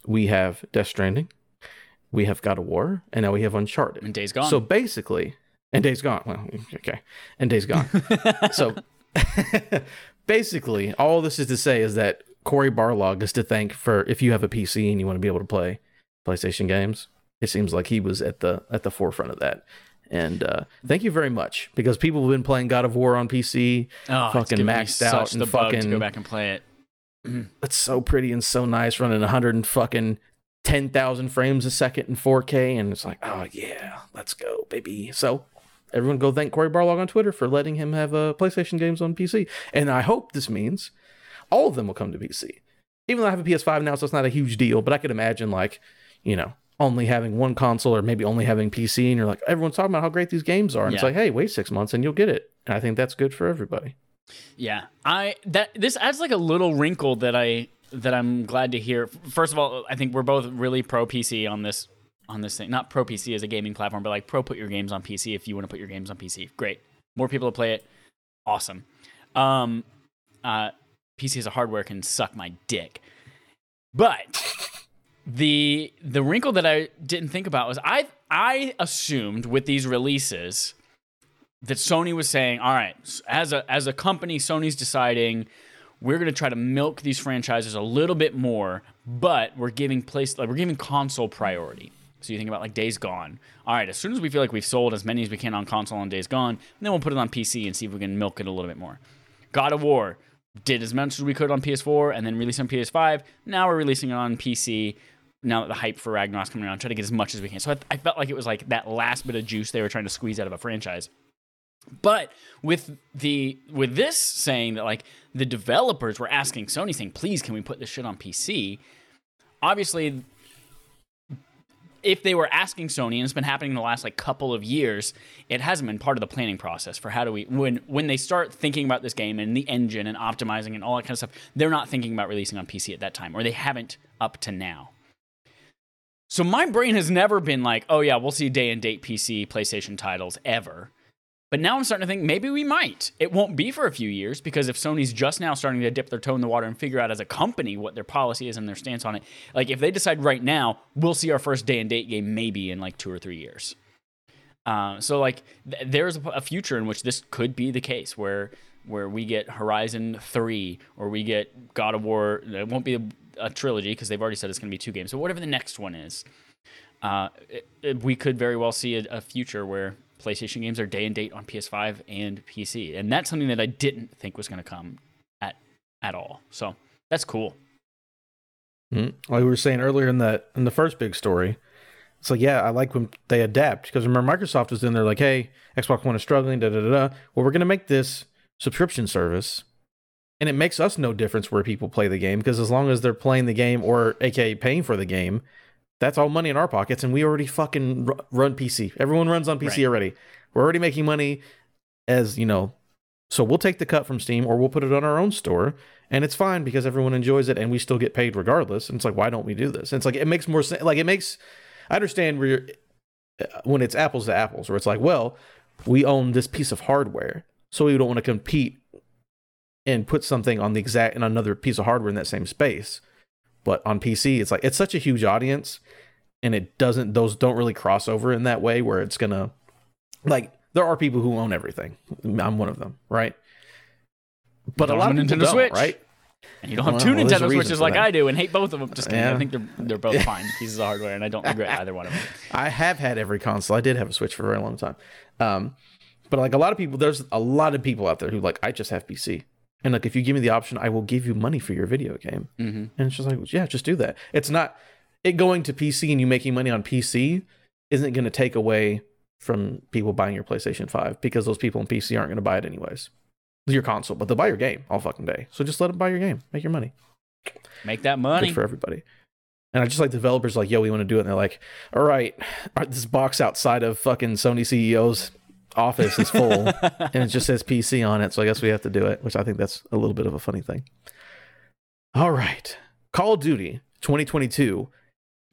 we have Death Stranding, we have God of War, and now we have Uncharted. And Days Gone. So basically, and Days Gone. Well, okay, and Days Gone. so basically, all this is to say is that Cory Barlog is to thank for if you have a PC and you want to be able to play PlayStation games. It seems like he was at the at the forefront of that. And uh, thank you very much because people have been playing God of War on PC, oh, fucking maxed out, and the fucking to go back and play it. It's so pretty and so nice running 100 and fucking 10,000 frames a second in 4K. And it's like, oh, yeah, let's go, baby. So everyone go thank Cory Barlog on Twitter for letting him have uh, PlayStation games on PC. And I hope this means all of them will come to PC. Even though I have a PS5 now, so it's not a huge deal, but I could imagine, like, you know, only having one console or maybe only having PC, and you're like, everyone's talking about how great these games are. And Yeah. it's like, hey, wait six months and you'll get it. And I think that's good for everybody. Yeah, I that this adds like a little wrinkle that I that I'm glad to hear. First of all, I think we're both really pro PC on this on this thing. Not pro PC as a gaming platform, but like pro put your games on PC if you want to put your games on PC. Great, more people to play it. Awesome. Um, uh, PC as a hardware can suck my dick, but the the wrinkle that I didn't think about was I I assumed with these releases that Sony was saying, all right, as a as a company, Sony's deciding we're going to try to milk these franchises a little bit more, but we're giving place like we're giving console priority. So you think about like Days Gone. All right, as soon as we feel like we've sold as many as we can on console on Days Gone, then we'll put it on PC and see if we can milk it a little bit more. God of War did as much as we could on PS4 and then released on PS5. Now we're releasing it on PC. Now that the hype for Ragnarok's coming around, try to get as much as we can. So I, I felt like it was like that last bit of juice they were trying to squeeze out of a franchise. But with the with this saying that like the developers were asking Sony saying, please can we put this shit on PC? Obviously if they were asking Sony, and it's been happening in the last like couple of years, it hasn't been part of the planning process for how do we when when they start thinking about this game and the engine and optimizing and all that kind of stuff, they're not thinking about releasing on PC at that time, or they haven't up to now. So my brain has never been like, oh yeah, we'll see day and date PC, PlayStation titles ever. But now I'm starting to think maybe we might. It won't be for a few years because if Sony's just now starting to dip their toe in the water and figure out as a company what their policy is and their stance on it, like if they decide right now, we'll see our first day and date game maybe in like two or three years. Uh, so like th- there's a, future in which this could be the case where where we get Horizon three or we get God of War. It won't be a, a trilogy because they've already said it's going to be two games. So whatever the next one is, uh, it, it- we could very well see a, a future where PlayStation games are day and date on PS5 and PC, and that's something that I didn't think was going to come at at all. So that's cool. Mm. Like we were saying earlier in that in the first big story, it's like yeah, I like when they adapt because remember Microsoft was in there like, hey, Xbox One is struggling, da da da da. Well, we're gonna make this subscription service, and it makes us no difference where people play the game because as long as they're playing the game or aka paying for the game, that's all money in our pockets, and we already fucking run PC. Everyone runs on PC Right. already. We're already making money as you know. So we'll take the cut from Steam or we'll put it on our own store and it's fine because everyone enjoys it and we still get paid regardless. And it's like, why don't we do this? And it's like, it makes more sense. Like, it makes, I understand where you're, uh, when it's apples to apples, where it's like, well, we own this piece of hardware, so we don't want to compete and put something on the exact, in another piece of hardware in that same space. But on PC, it's like, it's such a huge audience and it doesn't, those don't really cross over in that way where it's going to, like there are people who own everything. I'm one of them, right? But a lot of own a people Nintendo Switch. right? And you don't have Well, two well, Nintendo Switches like that. I do, and hate both of them. Just kidding. Yeah. I think they're they're both fine pieces of hardware, and I don't regret either one of them. I have had every console. I did have a Switch for a very long time. Um, but like a lot of people, there's a lot of people out there who like I just have PC, and like if you give me the option, I will give you money for your video game. Mm-hmm. And just like, yeah, just do that. It's not it going to PC and you making money on PC isn't going to take away from people buying your PlayStation 5 because those people on PC aren't going to buy it anyways. Your console, but they'll buy your game all fucking day. So just let them buy your game, make your money. Make that money. Good for everybody. And I just like developers like, yo, we want to do it. And they're like, all right, all right, this box outside of fucking Sony CEO's office is full and it just says PC on it. So I guess we have to do it, which I think that's a little bit of a funny thing. All right. Call of Duty 2022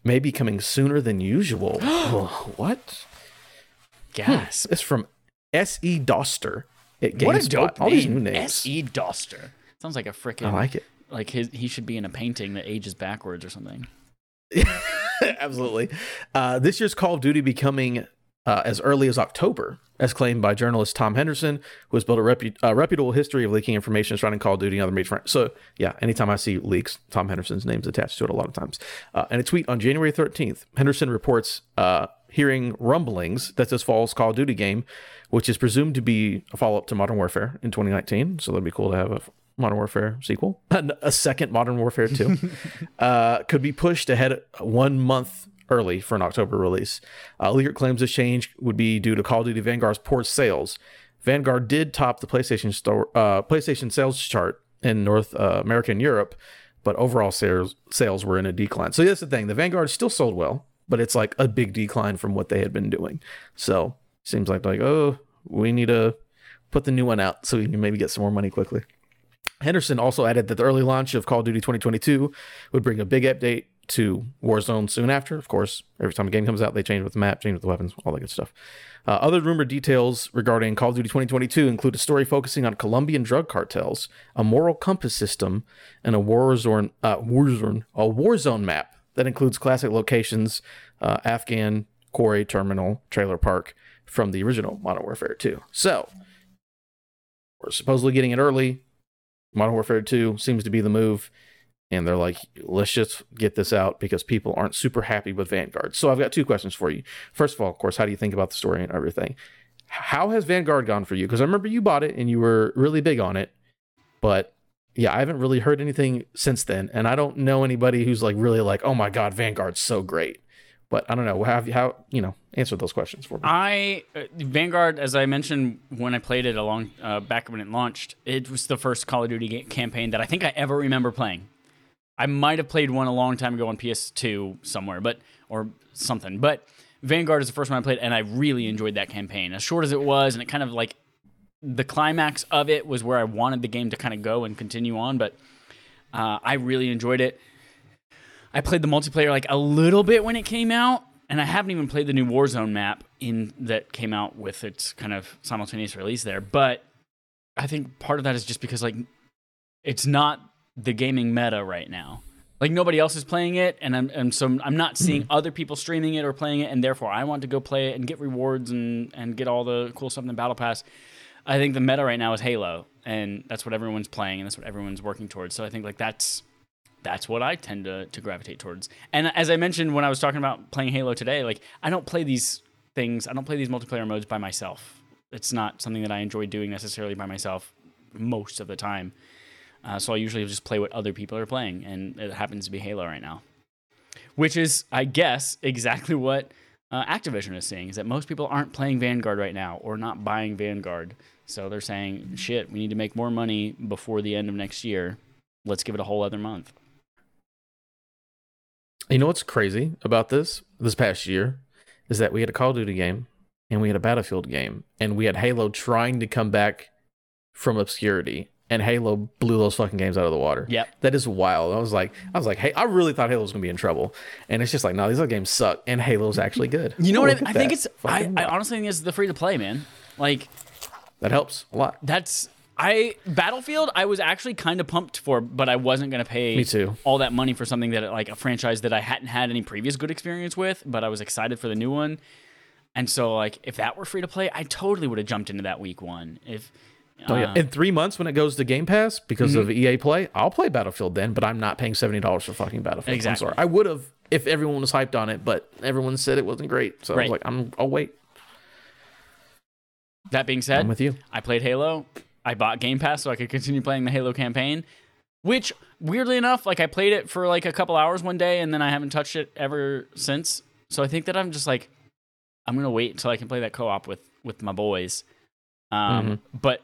may be coming sooner than usual. Oh, what? Gas. It's from SE Doster at GameSpot. What a dope All these new name. names. S.E. Doster. Sounds like a freaking I like it. like his he should be in a painting that ages backwards or something. Absolutely. Uh, this year's Call of Duty becoming uh, as early as October, as claimed by journalist Tom Henderson, who has built a repu- uh, reputable history of leaking information surrounding Call of Duty and other major franchises. So, yeah, anytime I see leaks, Tom Henderson's name's attached to it a lot of times. Uh, in a tweet on January 13th, Henderson reports uh, hearing rumblings that this fall's Call of Duty game, which is presumed to be a follow up to Modern Warfare in 2019, so that'd be cool to have a Modern Warfare sequel, a second Modern Warfare 2, uh, could be pushed ahead one month early for an October release. Uh, claims this change would be due to Call of Duty Vanguard's poor sales. Vanguard did top the PlayStation store, uh, PlayStation sales chart in North uh, America and Europe, but overall sales sales were in a decline. So that's the thing. The Vanguard still sold well, but it's like a big decline from what they had been doing. So seems like like oh, we need to put the new one out so we can maybe get some more money quickly. Henderson also added that the early launch of Call of Duty 2022 would bring a big update to Warzone soon after. Of course, every time a game comes out, they change with the map, change with the weapons, all that good stuff. Uh, other rumored details regarding Call of Duty 2022 include a story focusing on Colombian drug cartels, a moral compass system, and a Warzone, uh, Warzone, a Warzone map that includes classic locations, uh, Afghan, Quarry, Terminal, Trailer Park from the original Modern Warfare 2. So, we're supposedly getting it early. Modern Warfare 2 seems to be the move. And they're like, let's just get this out because people aren't super happy with Vanguard. So I've got two questions for you. First of all, of course, how do you think about the story and everything? How has Vanguard gone for you? Because I remember you bought it and you were really big on it. But yeah, I haven't really heard anything since then. And I don't know anybody who's like really like, oh my God, Vanguard's so great. But I don't know. How, have you, how you know, answer those questions for me. I uh, Vanguard, as I mentioned when I played it along uh, back when it launched, it was the first Call of Duty campaign that I think I ever remember playing. I might have played one a long time ago on PS2 somewhere, but or something. But Vanguard is the first one I played, and I really enjoyed that campaign. As short as it was, and it kind of like the climax of it was where I wanted the game to kind of go and continue on. But uh, I really enjoyed it. I played the multiplayer like a little bit when it came out, and I haven't even played the new Warzone map in that came out with its kind of simultaneous release there. But I think part of that is just because like it's not the gaming meta right now. Like nobody else is playing it, and I'm and so I'm not seeing mm-hmm. other people streaming it or playing it, and therefore I want to go play it and get rewards and and get all the cool stuff in the battle pass. I think the meta right now is Halo, and that's what everyone's playing, and that's what everyone's working towards. So I think like that's that's what I tend to, to gravitate towards. And as I mentioned when I was talking about playing Halo today, like I don't play these things, I don't play these multiplayer modes by myself. It's not something that I enjoy doing necessarily by myself most of the time. Uh, so I usually just play what other people are playing, and it happens to be Halo right now, which is, I guess, exactly what uh, Activision is saying: is that most people aren't playing Vanguard right now or not buying Vanguard. So they're saying, "Shit, we need to make more money before the end of next year. Let's give it a whole other month." You know what's crazy about this this past year is that we had a Call of Duty game and we had a Battlefield game and we had Halo trying to come back from obscurity and Halo blew those fucking games out of the water. Yep. That is wild. I was like, I was like, hey, I really thought Halo was gonna be in trouble, and it's just like, no, these other games suck, and Halo's actually good. You know what? I, I think it's. I, I honestly think it's the free to play, man. Like that helps a lot. that's I Battlefield. I was actually kind of pumped for, but I wasn't gonna pay Me too. all that money for something that like a franchise that I hadn't had any previous good experience with. But I was excited for the new one. And so like if that were free to play, I totally would have jumped into that week one. If Oh yeah, uh, in three months when it goes to Game Pass because of Mm-hmm. EA Play, I'll play Battlefield then. But I'm not paying seventy dollars for fucking Battlefield. Exactly. I'm sorry. I would have if everyone was hyped on it, but everyone said it wasn't great. So I was like, I'm. I'll wait. that being said, I'm with you. I played Halo. I bought Game Pass so I could continue playing the Halo campaign, which weirdly enough, like I played it for like a couple hours one day and then I haven't touched it ever since. So I think that I'm just like I'm going to wait until I can play that co-op with with my boys. Um but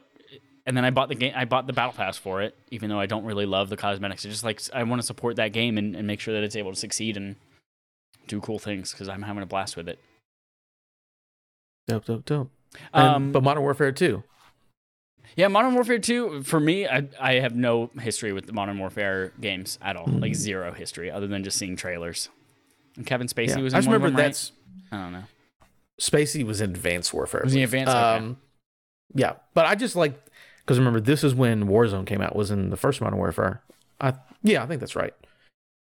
and then I bought the game I bought the battle pass for it even though I don't really love the cosmetics. I just like I want to support that game and, and make sure that it's able to succeed and do cool things cuz I'm having a blast with it. Dope, dope, dope. And- Um, but Modern Warfare 2. Yeah, Modern Warfare 2, for me, I, I have no history with the Modern Warfare games at all. Hmm. Like zero history other than just seeing trailers. And Kevin Spacey Yeah. was I just remember them, right? that's I don't know. Spacey was in Advanced Warfare. Was he. Advanced? Okay. Um, yeah, but I just like because remember this is when Warzone came out. Was in the first Modern Warfare. I yeah, I think that's right.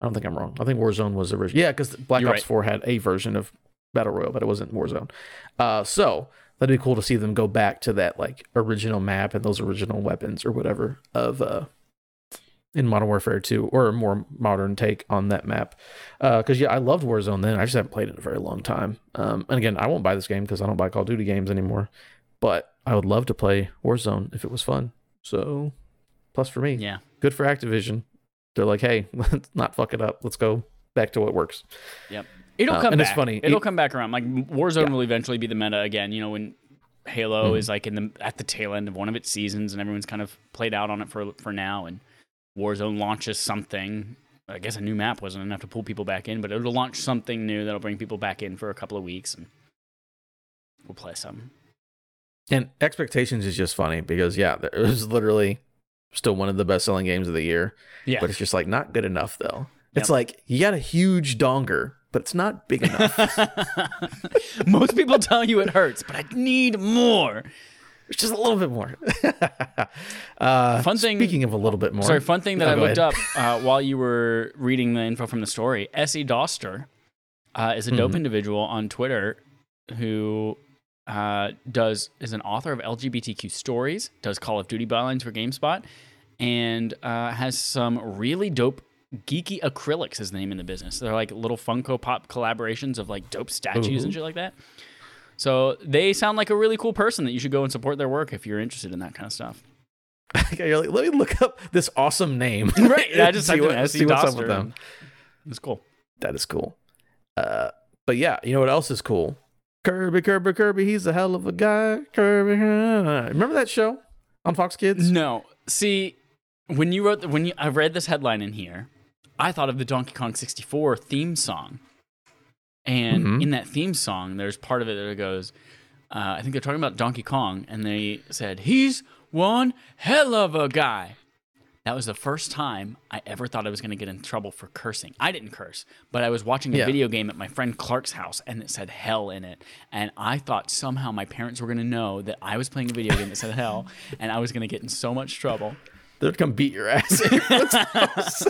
I don't think I'm wrong. I think Warzone was the original. Yeah, because Black You're Ops right. 4 had a version of Battle Royale, but it wasn't Warzone. Uh, so that'd be cool to see them go back to that like original map and those original weapons or whatever of uh in Modern Warfare 2 or a more modern take on that map. Because yeah, I loved Warzone then. I just haven't played it in a very long time. Um, and again, I won't buy this game because I don't buy Call of Duty games anymore. But I would love to play Warzone if it was fun. So plus for me, Yeah. good for Activision. They're like, hey, let's not fuck it up. Let's go back to what works. Yep. It'll Uh, come and back. it's funny. It'll It- come back around. Like Warzone Yeah. will eventually be the meta again. You know, when Halo Mhm. is like in the at the tail end of one of its seasons and everyone's kind of played out on it for for now and Warzone launches something. I guess a new map wasn't enough to pull people back in, but it'll launch something new that'll bring people back in for a couple of weeks and we'll play some. And Expectations is just funny because, yeah, it was literally still one of the best selling games of the year. Yeah. But it's just like not good enough, though. It's like you got a huge donger, but it's not big enough. Most people tell you it hurts, but I need more. it's just a little bit more. uh, Fun thing- Speaking of a little bit more. Sorry, fun thing that No, I looked ahead. up uh, while you were reading the info from the story. Essie Doster uh, is a dope Mhm. individual on Twitter who uh, does is an author of LGBTQ stories, does Call of Duty bylines for GameSpot, and uh, has some really dope geeky acrylics. Is the name in the business. They're like little Funko Pop collaborations of like dope statues and shit like that. So they sound like a really cool person that you should go and support their work if you're interested in that kind of stuff. Okay, you're like, let me look up this awesome name. Right. Yeah, I just see, what, see what's up with them. It's cool. That is cool. Uh, but yeah, you know what else is cool? Kirby, Kirby, Kirby. He's a hell of a guy. Kirby. Remember that show on Fox Kids? No, see, when you wrote, the, when you, I read this headline in here, I thought of the Donkey Kong 64 theme song, and Mhm. in that theme song, there's part of it that goes, uh, I think they're talking about Donkey Kong, and they said he's one hell of a guy. That was the first time I ever thought I was going to get in trouble for cursing. I didn't curse, but I was watching a Yeah. video game at my friend Clark's house and it said hell in it. And I thought somehow my parents were going to know that I was playing a video game that said hell and I was going to get in so much trouble. They'll come beat your ass.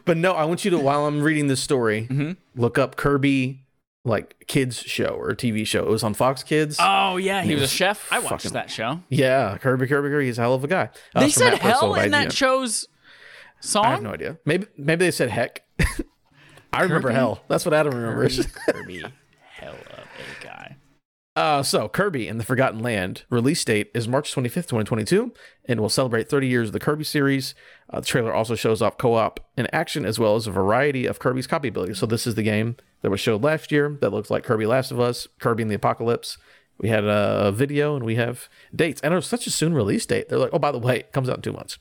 but no, I want you to, while I'm reading this story, Mm-hmm. look up Kirby, like kids show or TV show. It was on Fox Kids. Oh, yeah. He was a chef. I watched fucking- that show. yeah, Kirby, Kirby, Kirby. He's a hell of a guy. Uh, They said hell in that show's song? I have no idea. Maybe maybe they said heck. I remember Kirby? hell. That's what Adam remembers. Kirby, hell of a guy. Uh, so Kirby and the Forgotten Land release date is March 25th, 2022, and will celebrate 30 years of the Kirby series. Uh, the trailer also shows off co-op in action as well as a variety of Kirby's copy abilities. So this is the game that was showed last year that looks like Kirby Last of Us, Kirby in the Apocalypse. We had a video and we have dates, and it was such a soon release date. They're like, oh, by the way, it comes out in two months.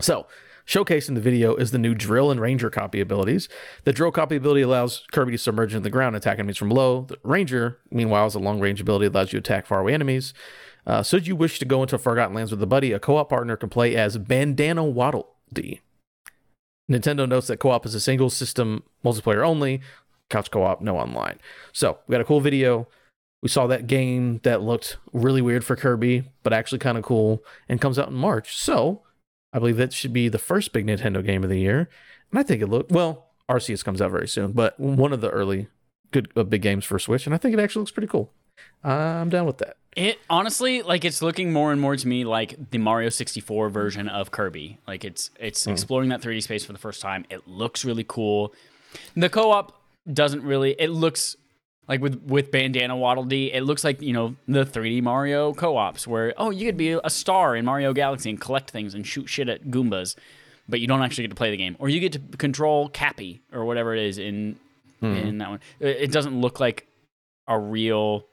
So, showcasing the video is the new Drill and Ranger copy abilities. The Drill copy ability allows Kirby to submerge into the ground, attack enemies from below. The Ranger, meanwhile, is a long range ability that allows you to attack faraway enemies. Uh, should you wish to go into Forgotten Lands with a buddy, a co op partner can play as Bandana Waddle Dee. Nintendo notes that co op is a single system multiplayer only, couch co op, no online. So, we got a cool video. We saw that game that looked really weird for Kirby, but actually kind of cool, and comes out in March. So, I believe that should be the first big Nintendo game of the year. And I think it looked well, Arceus comes out very soon, but one of the early good uh, big games for Switch, and I think it actually looks pretty cool. I'm down with that. It honestly, like, it's looking more and more to me like the Mario 64 version of Kirby. Like, it's it's exploring that 3D space for the first time. It looks really cool. The co-op doesn't really. It looks like with with Bandana Waddle Dee. It looks like you know the 3D Mario co-ops where oh you could be a star in Mario Galaxy and collect things and shoot shit at Goombas, but you don't actually get to play the game. Or you get to control Cappy or whatever it is in hmm. in that one. It it doesn't look like a real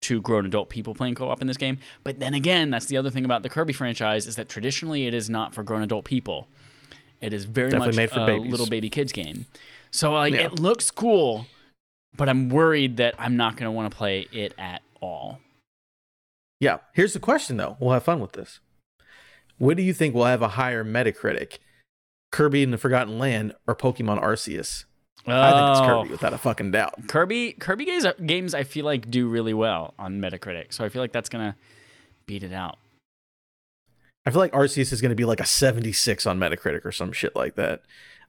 two grown adult people playing co-op in this game. But then again, that's the other thing about the Kirby franchise is that traditionally it is not for grown adult people. It is very Definitely much made for a babies. little baby kids game. So like Yeah. it looks cool, but I'm worried that I'm not going to want to play it at all. Yeah. Here's the question though. We'll have fun with this. What do you think will have a higher Metacritic? Kirby in the Forgotten Land or Pokemon Arceus? I think it's Oh. Kirby without a fucking doubt. Kirby Kirby games, uh, games I feel like do really well on Metacritic. So I feel like that's going to beat it out. I feel like Arceus is going to be like a 76 on Metacritic or some shit like that.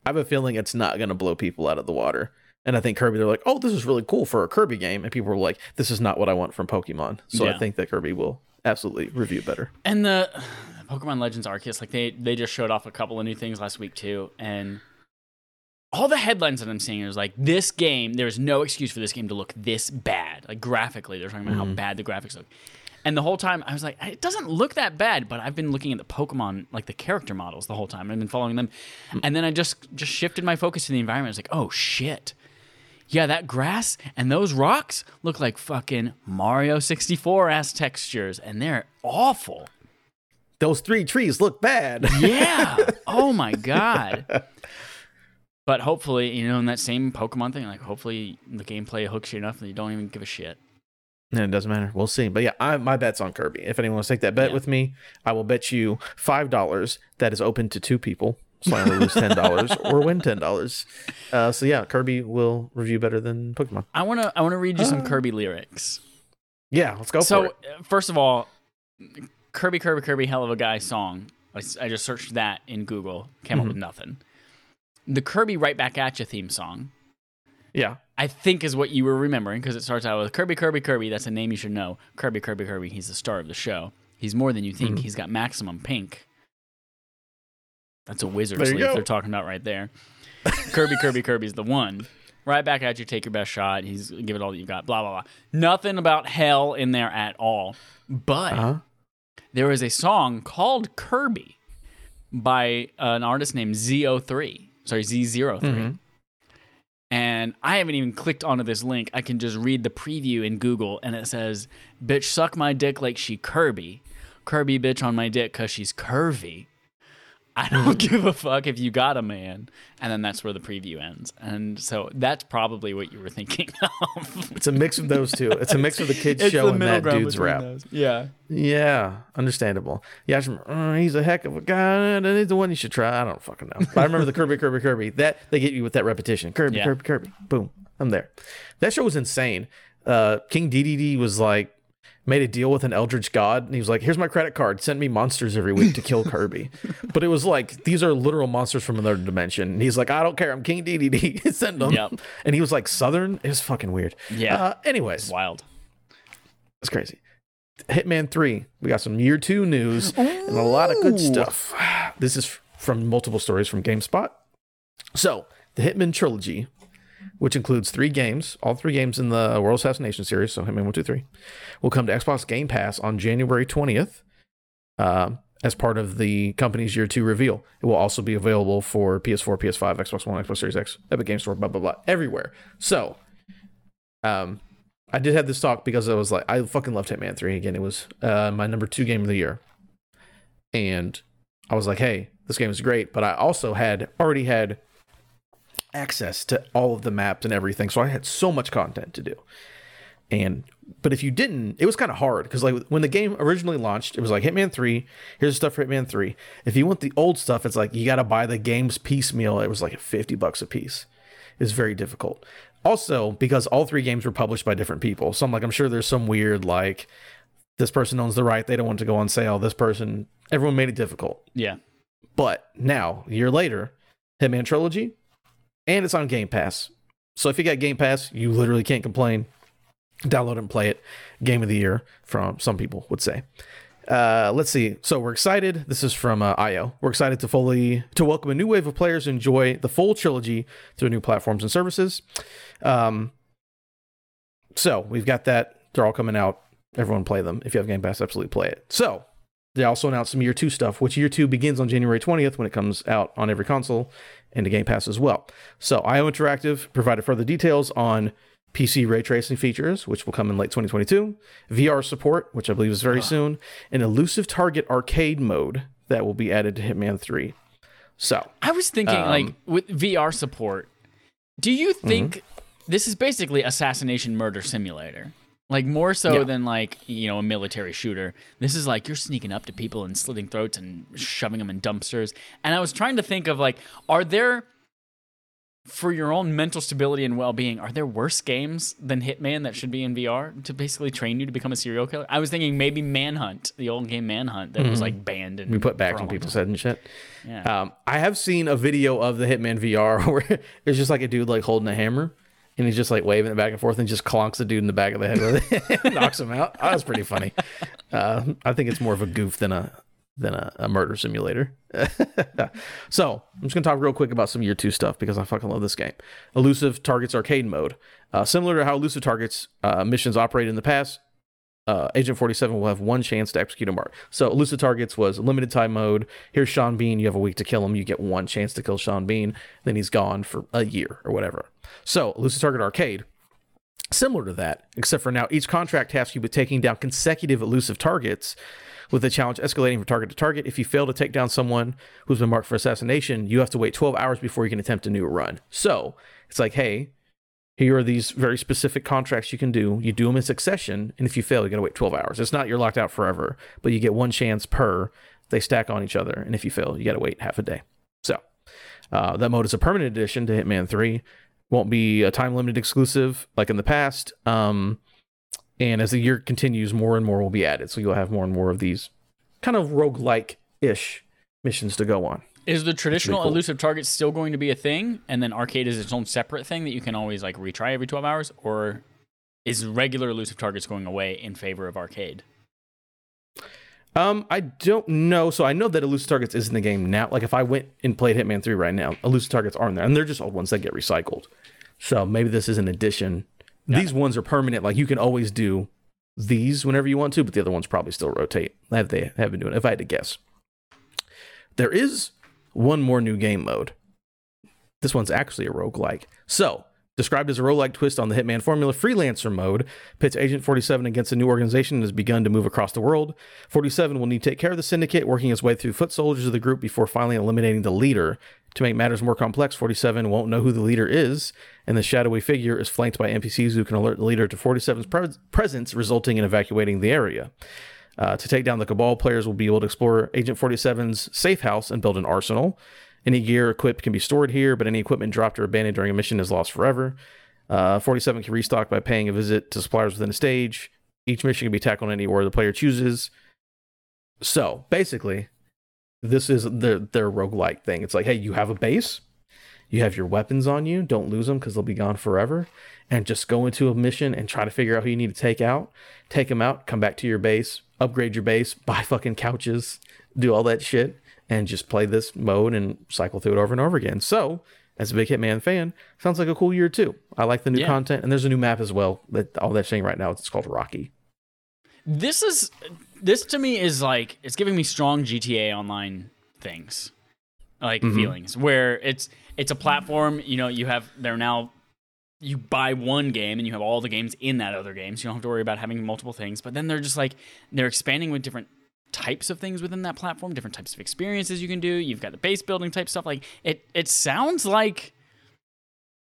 I have a feeling it's not going to blow people out of the water. And I think Kirby, they're like, oh, this is really cool for a Kirby game. And people are like, this is not what I want from Pokemon. So I think that Kirby will absolutely review better. And the Pokemon Legends Arceus, like they they just showed off a couple of new things last week too, and all the headlines that I'm seeing is like this game. There's no excuse for this game to look this bad. Like graphically, they're talking about how mm-hmm. bad the graphics look. And the whole time I was like, it doesn't look that bad, but I've been looking at the Pokemon, like the character models, the whole time. I've been following them, hmm. and then I just just shifted my focus to the environment. I was like, oh shit. Yeah, that grass and those rocks look like fucking Mario 64 ass textures, and they're awful. Those three trees look bad. Yeah. oh my god. But hopefully, you know, in that same Pokemon thing, like hopefully the gameplay hooks you enough that you don't even give a shit. And it doesn't matter. We'll see. But yeah, I, my bet's on Kirby. If anyone wants to take that bet Yeah. with me, I will bet you five dollars that is open to two people. So I lose ten dollars or win ten dollars. Uh, so yeah, Kirby will review better than Pokemon. I wanna I wanna read you some Kirby lyrics. Yeah, let's go so for it. uh, first of all, Kirby Kirby Kirby Hell of a Guy song. I just searched that in Google, came up with nothing. The Kirby Right Back At You theme song. Yeah, I think is what you were remembering because it starts out with Kirby, Kirby, Kirby. That's a name you should know. Kirby, Kirby, Kirby. He's the star of the show. He's more than you think. Mhm. He's got maximum pink. That's a wizard sleeve go. they're talking about right there. Kirby, Kirby, Kirby's the one. Right back at you, take your best shot. He's give it all that you've got. Blah blah blah. Nothing about hell in there at all. But uh-huh. there is a song called Kirby by an artist named Z03. Sorry, Z03. Mhm. And I haven't even clicked onto this link. I can just read the preview in Google and it says, Bitch, suck my dick like she Kirby. Kirby bitch on my dick because she's curvy. I don't give a fuck if you got a man. And then that's where the preview ends. And so that's probably what you were thinking of. It's a mix of those two. It's a mix of the kids It's show the and that dude's rap. those. Yeah. Yeah, understandable. Yeah, I just remember, "Uh, he's a heck of a guy. and He's the one you should try. I don't fucking know. But I remember the Kirby, Kirby, Kirby. That they get you with that repetition. Kirby, Yeah. Kirby, Kirby. Boom. I'm there. That show was insane. Uh, King Dedede was like made a deal with an eldritch god, and he was like, "Here's my credit card. Send me monsters every week to kill Kirby." but it was like these are literal monsters from another dimension. And he's like, "I don't care. I'm King Dedede. Send them." Yep. And he was like Southern. It was fucking weird. Yeah. Uh, anyways, Wild. it's crazy. Hitman 3. We got some year two news and a lot of good stuff. This is from multiple stories from GameSpot. So, the Hitman trilogy, which includes three games, all three games in the World Assassination series, so Hitman 1, 2, 3, will come to Xbox Game Pass on January 20th um, as part of the company's year two reveal. It will also be available for PS4, PS5, Xbox One, Xbox Series X, Epic Game Store, blah, blah, blah, everywhere. So, um, I did have this talk because I was like, I fucking loved Hitman 3. Again, it was uh, my number two game of the year. And I was like, hey, this game is great. But I also had already had access to all of the maps and everything. So I had so much content to do. And but if you didn't, it was kind of hard because like when the game originally launched, it was like Hitman 3, here's the stuff for Hitman 3. If you want the old stuff, it's like you got to buy the games piecemeal. It was like 50 bucks a piece. It's very difficult. Also, because all three games were published by different people. So I'm like, I'm sure there's some weird like this person owns the right, they don't want to go on sale. This person, everyone made it difficult. Yeah. But now, a year later, Hitman Trilogy, and it's on Game Pass. So if you got Game Pass, you literally can't complain. Download and play it. Game of the year from some people would say. Uh, let's see. So we're excited. This is from uh, IO. We're excited to fully to welcome a new wave of players enjoy the full trilogy through new platforms and services. Um, so we've got that. They're all coming out. Everyone play them. If you have Game Pass, absolutely play it. So they also announced some year two stuff, which year two begins on January 20th when it comes out on every console and the Game Pass as well. So IO Interactive provided further details on PC ray tracing features, which will come in late 2022, VR support, which I believe is very soon, an elusive target arcade mode that will be added to Hitman 3. So, I was thinking, like, um, with VR support, do you mm-hmm. think this is basically assassination murder simulator? Like, more so Yeah. than, like, you know, a military shooter. This is like you're sneaking up to people and slitting throats and shoving them in dumpsters. And I was trying to think of, like, are there, for your own mental stability and well being, are there worse games than Hitman that should be in VR to basically train you to become a serial killer? I was thinking maybe Manhunt, the old game Manhunt, that was, like, banned and we put back for a on long people's head and shit. Yeah. Um, I have seen a video of the Hitman VR where it's just like a dude like holding a hammer and he's just like waving it back and forth and just clonks the dude in the back of the head with it, knocks him out. That was pretty funny. Uh, I think it's more of a goof than a than a, a murder simulator. so I'm just gonna talk real quick about some year two stuff because I fucking love this game. Elusive Targets arcade mode, uh, similar to how Elusive Targets uh, missions operate in the past. Uh, Agent 47 will have one chance to execute a mark. So Elusive Targets was limited time mode. Here's Sean Bean. You have a week to kill him. You get one chance to kill Sean Bean. Then he's gone for a year or whatever. So Elusive Target Arcade similar to that, except for now each contract tasks you with taking down consecutive elusive targets, with the challenge escalating from target to target. If you fail to take down someone who's been marked for assassination, you have to wait 12 hours before you can attempt a new run. So it's like, hey, here are these very specific contracts you can do. You do them in succession, and if you fail, you got to wait 12 hours. It's not you're locked out forever, but you get one chance per. They stack on each other, and if you fail, you got to wait half a day. So uh, that mode is a permanent addition to Hitman 3 won't be a time limited exclusive like in the past. Um, and as the year continues, more and more will be added. So you'll have more and more of these kind of roguelike ish missions to go on. Is the traditional cool. elusive target still going to be a thing, and then arcade is its own separate thing that you can always like retry every twelve hours, or is regular elusive targets going away in favor of arcade? Um, I don't know. So I know that elusive targets is in the game now. Like if I went and played Hitman 3 right now, elusive targets are in there, and they're just old ones that get recycled. So maybe this is an addition. These ones are permanent. Like you can always do these whenever you want to, but the other ones probably still rotate. Have they have been doing? it, If I had to guess, there is one more new game mode. This one's actually a roguelike. So, described as a roguelike twist on the Hitman formula, Freelancer mode pits Agent 47 against a new organization that has begun to move across the world. 47 will need to take care of the syndicate, working his way through foot soldiers of the group before finally eliminating the leader. To make matters more complex, 47 won't know who the leader is, and the shadowy figure is flanked by NPCs who can alert the leader to 47's pre- presence, resulting in evacuating the area. Uh, to take down the Cabal, players will be able to explore Agent 47's safe house and build an arsenal. Any gear equipped can be stored here, but any equipment dropped or abandoned during a mission is lost forever. Uh, 47 can restock by paying a visit to suppliers within a stage. Each mission can be tackled any order the player chooses. So basically, this is their their roguelike thing. It's like, hey, you have a base, you have your weapons on you, don't lose them because they'll be gone forever, and just go into a mission and try to figure out who you need to take out. Take them out, come back to your base, upgrade your base, buy fucking couches, do all that shit, and just play this mode and cycle through it over and over again. So, as a big Hitman fan, sounds like a cool year too. I like the new Yeah. content, and there's a new map as well. That all that's saying right now, it's called Rocky. This is this to me is like it's giving me strong GTA Online things, like mm-hmm. feelings where it's it's a platform. You know, you have they're now you buy one game and you have all the games in that other game, so you don't have to worry about having multiple things. But then they're just like they're expanding with different types of things within that platform, different types of experiences you can do. You've got the base building type stuff. Like it it sounds like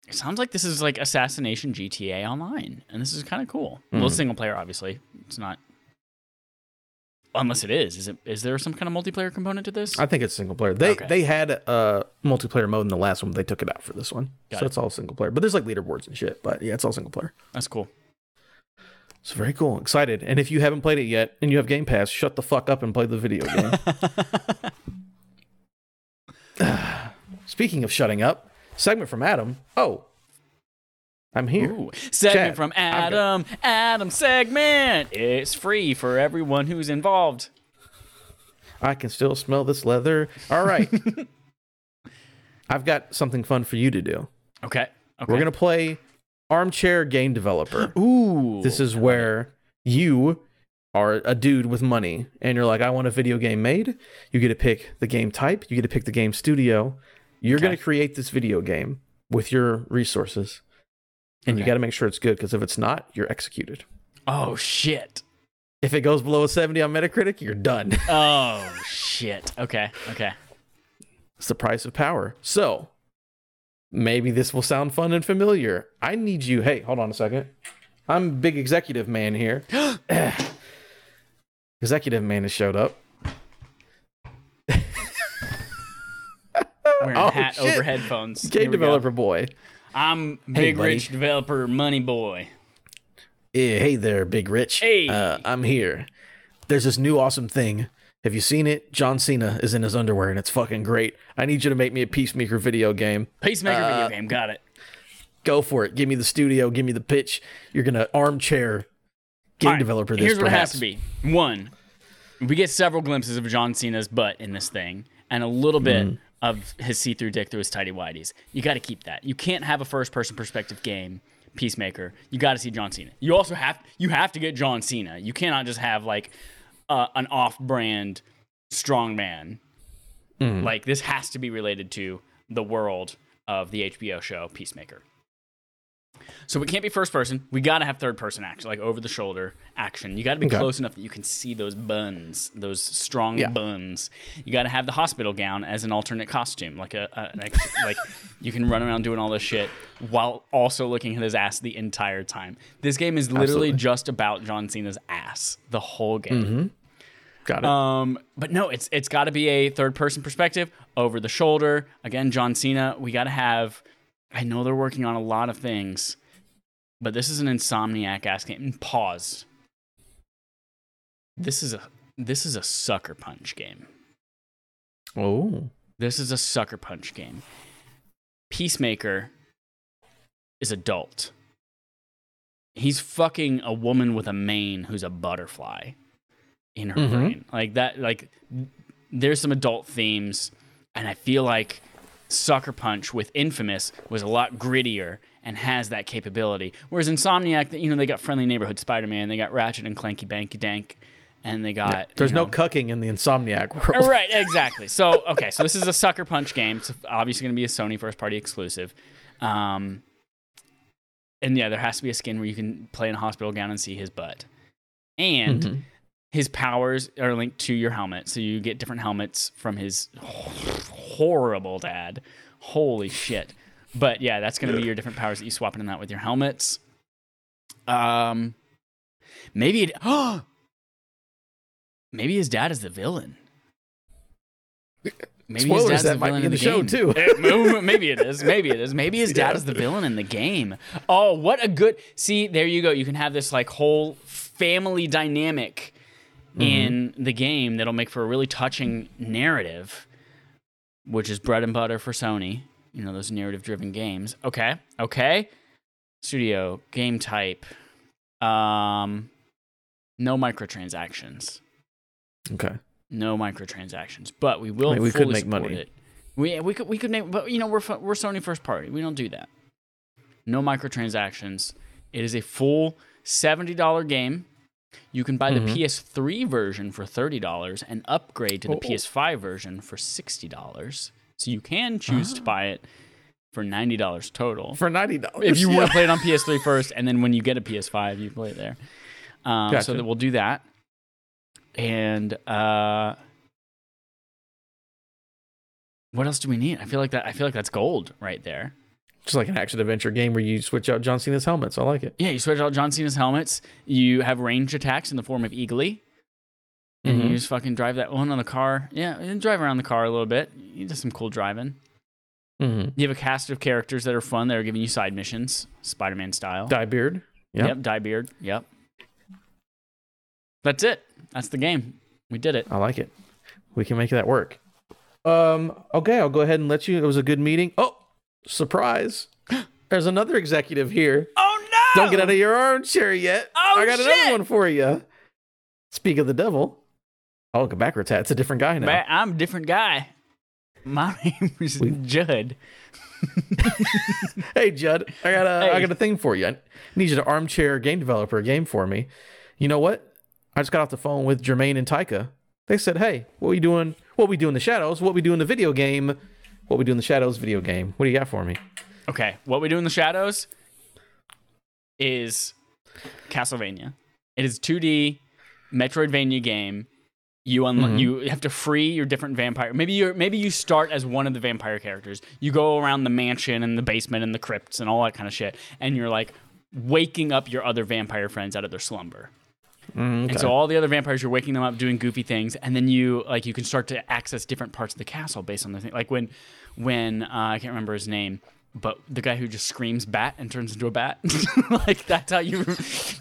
it sounds like this is like assassination GTA Online, and this is kind of cool. Well, it's single player, obviously. It's not. Unless it is, is it? Is there some kind of multiplayer component to this? I think it's single player. They Okay. they had a multiplayer mode in the last one, but they took it out for this one. Got so it. it's all single player. But there's like leaderboards and shit. But yeah, it's all single player. That's cool. It's very cool. Excited. And if you haven't played it yet and you have Game Pass, shut the fuck up and play the video game. Speaking of shutting up, segment from Adam. Oh, I'm here. Ooh, segment Chad, from Adam. Adam segment. It's free for everyone who's involved. I can still smell this leather. All right. I've got something fun for you to do. Okay. Okay. We're gonna play armchair game developer. Ooh. This is where you are a dude with money and you're like, I want a video game made. You get to pick the game type, you get to pick the game studio. You're Okay. going to create this video game with your resources. And you got to make sure it's good because if it's not, you're executed. Oh shit. If it goes below a 70 on Metacritic, you're done. Oh shit. Okay. Okay. it's the price of power. So maybe this will sound fun and familiar. I need you. Hey, hold on a second. I'm big executive man here. executive man has showed up. Wearing Oh, a hat shit. over headphones. Game developer boy. I'm big buddy. rich developer money boy. Yeah, hey there, Big Rich. Hey. Uh, I'm here. There's this new awesome thing. Have you seen it? John Cena is in his underwear and it's fucking great. I need you to make me a Peacemaker video game. Peacemaker Uh, video game. Got it. Go for it. Give me the studio. Give me the pitch. You're going to armchair game right, developer this Here's what it has to be. One, we get several glimpses of John Cena's butt in this thing, and a little bit Mm. Of his see-through dick through his tidy whities. You got to keep that. You can't have a first-person perspective game, Peacemaker. You got to see John Cena. You also have you have to get John Cena. You cannot just have like uh, an off-brand strongman. Mm. Like this has to be related to the world of the HBO show Peacemaker. So it can't be first person. We got to have third person action, like over the shoulder action. You got to be Okay. close enough that you can see those buns, those strong Yeah. buns. You got to have the hospital gown as an alternate costume, like a, a like, like you can run around doing all this shit while also looking at his ass the entire time. This game is literally Absolutely. just about John Cena's ass the whole game. Got it. Um, but no, it's it's got to be a third person perspective, over the shoulder. Again, John Cena. We got to have. I know they're working on a lot of things, but this is an insomniac ass game. Pause. This is a this is a sucker punch game. oh. This is a sucker punch game. Peacemaker is adult. He's fucking a woman with a mane who's a butterfly in her Mhm. brain. Like that like there's some adult themes and I feel like Sucker Punch with Infamous was a lot grittier and has that capability. Whereas Insomniac, you know, they got Friendly Neighborhood Spider-Man, they got Ratchet and Clanky Banky Dank, and they got There's you no know, cucking in the Insomniac Oh, world. right, exactly. So, okay, so this is a Sucker Punch game. It's obviously going to be a Sony first party exclusive. Um, and yeah, there has to be a skin where you can play in a hospital gown and see his butt. And Mhm. His powers are linked to your helmet. So you get different helmets from his horrible dad. Holy shit. But yeah, that's going to be your different powers that you swap in and out with your helmets. Um, maybe it. Oh, maybe his dad is the villain. Maybe Spoilers, his dad's that the might villain be in the, the show, game. too. Eh, mo- maybe it is. Maybe it is. Maybe his dad Yeah. is the villain in the game. Oh, what a good. See, there you go. You can have this like whole family dynamic Mm-hmm. in the game that'll make for a really touching narrative, which is bread and butter for Sony. You know, those narrative driven games. Okay. Okay. Studio, game type. Um no microtransactions. Okay. No microtransactions. But we will I mean, we could make money. it. We we could we could make but you know we're we're Sony first party. We don't do that. No microtransactions. It is a full $70 game. You can buy the Mhm. PS3 version for $30 and upgrade to the Oh. PS5 version for $60. So you can choose to buy it for $90 total. For ninety dollars. if you want to play it on PS3 first, and then when you get a PS5, you play it there. Um, Gotcha. So that we'll do that. And uh, what else do we need? I feel like that. I feel like that's gold right there. Just like an action adventure game where you switch out John Cena's helmets. I like it. Yeah, you switch out John Cena's helmets. You have ranged attacks in the form of Eagly. And Mhm. you just fucking drive that one on the car. Yeah, and drive around the car a little bit. You do some cool driving. Mm-hmm. You have a cast of characters that are fun. that are giving you side missions, Spider Man style. Dye beard. Yep. Yep, dye beard. Yep. That's it. That's the game. We did it. I like it. We can make that work. Um. Okay, I'll go ahead and let you. It was a good meeting. Oh, surprise! there's another executive here. Oh no! Don't get out of your armchair yet. Oh, I got shit. another one for you. Speak of the devil. Oh, look, backwards hat. It's a different guy now. Ma- I'm a different guy. My name is Judd. Hey, Judd, I got a I Hey. got a thing for you. I need you to armchair game developer a game for me. You know what? I just got off the phone with Jermaine and Taika. They said, "Hey, what are we doing? What we do in the shadows? What we do in the video game? What we do in the shadows video game? What do you got for me?" Okay, what we do in the shadows is Castlevania. It is 2D Metroidvania game. You unlo- mm-hmm. you have to free your different vampire. Maybe you maybe you start as one of the vampire characters. You go around the mansion and the basement and the crypts and all that kind of shit, and you're like waking up your other vampire friends out of their slumber. Mm, And so all the other vampires, you're waking them up, doing goofy things, and then you like you can start to access different parts of the castle based on the thing. Like when, when uh, I can't remember his name, but the guy who just screams "bat" and turns into a bat, like that's how you,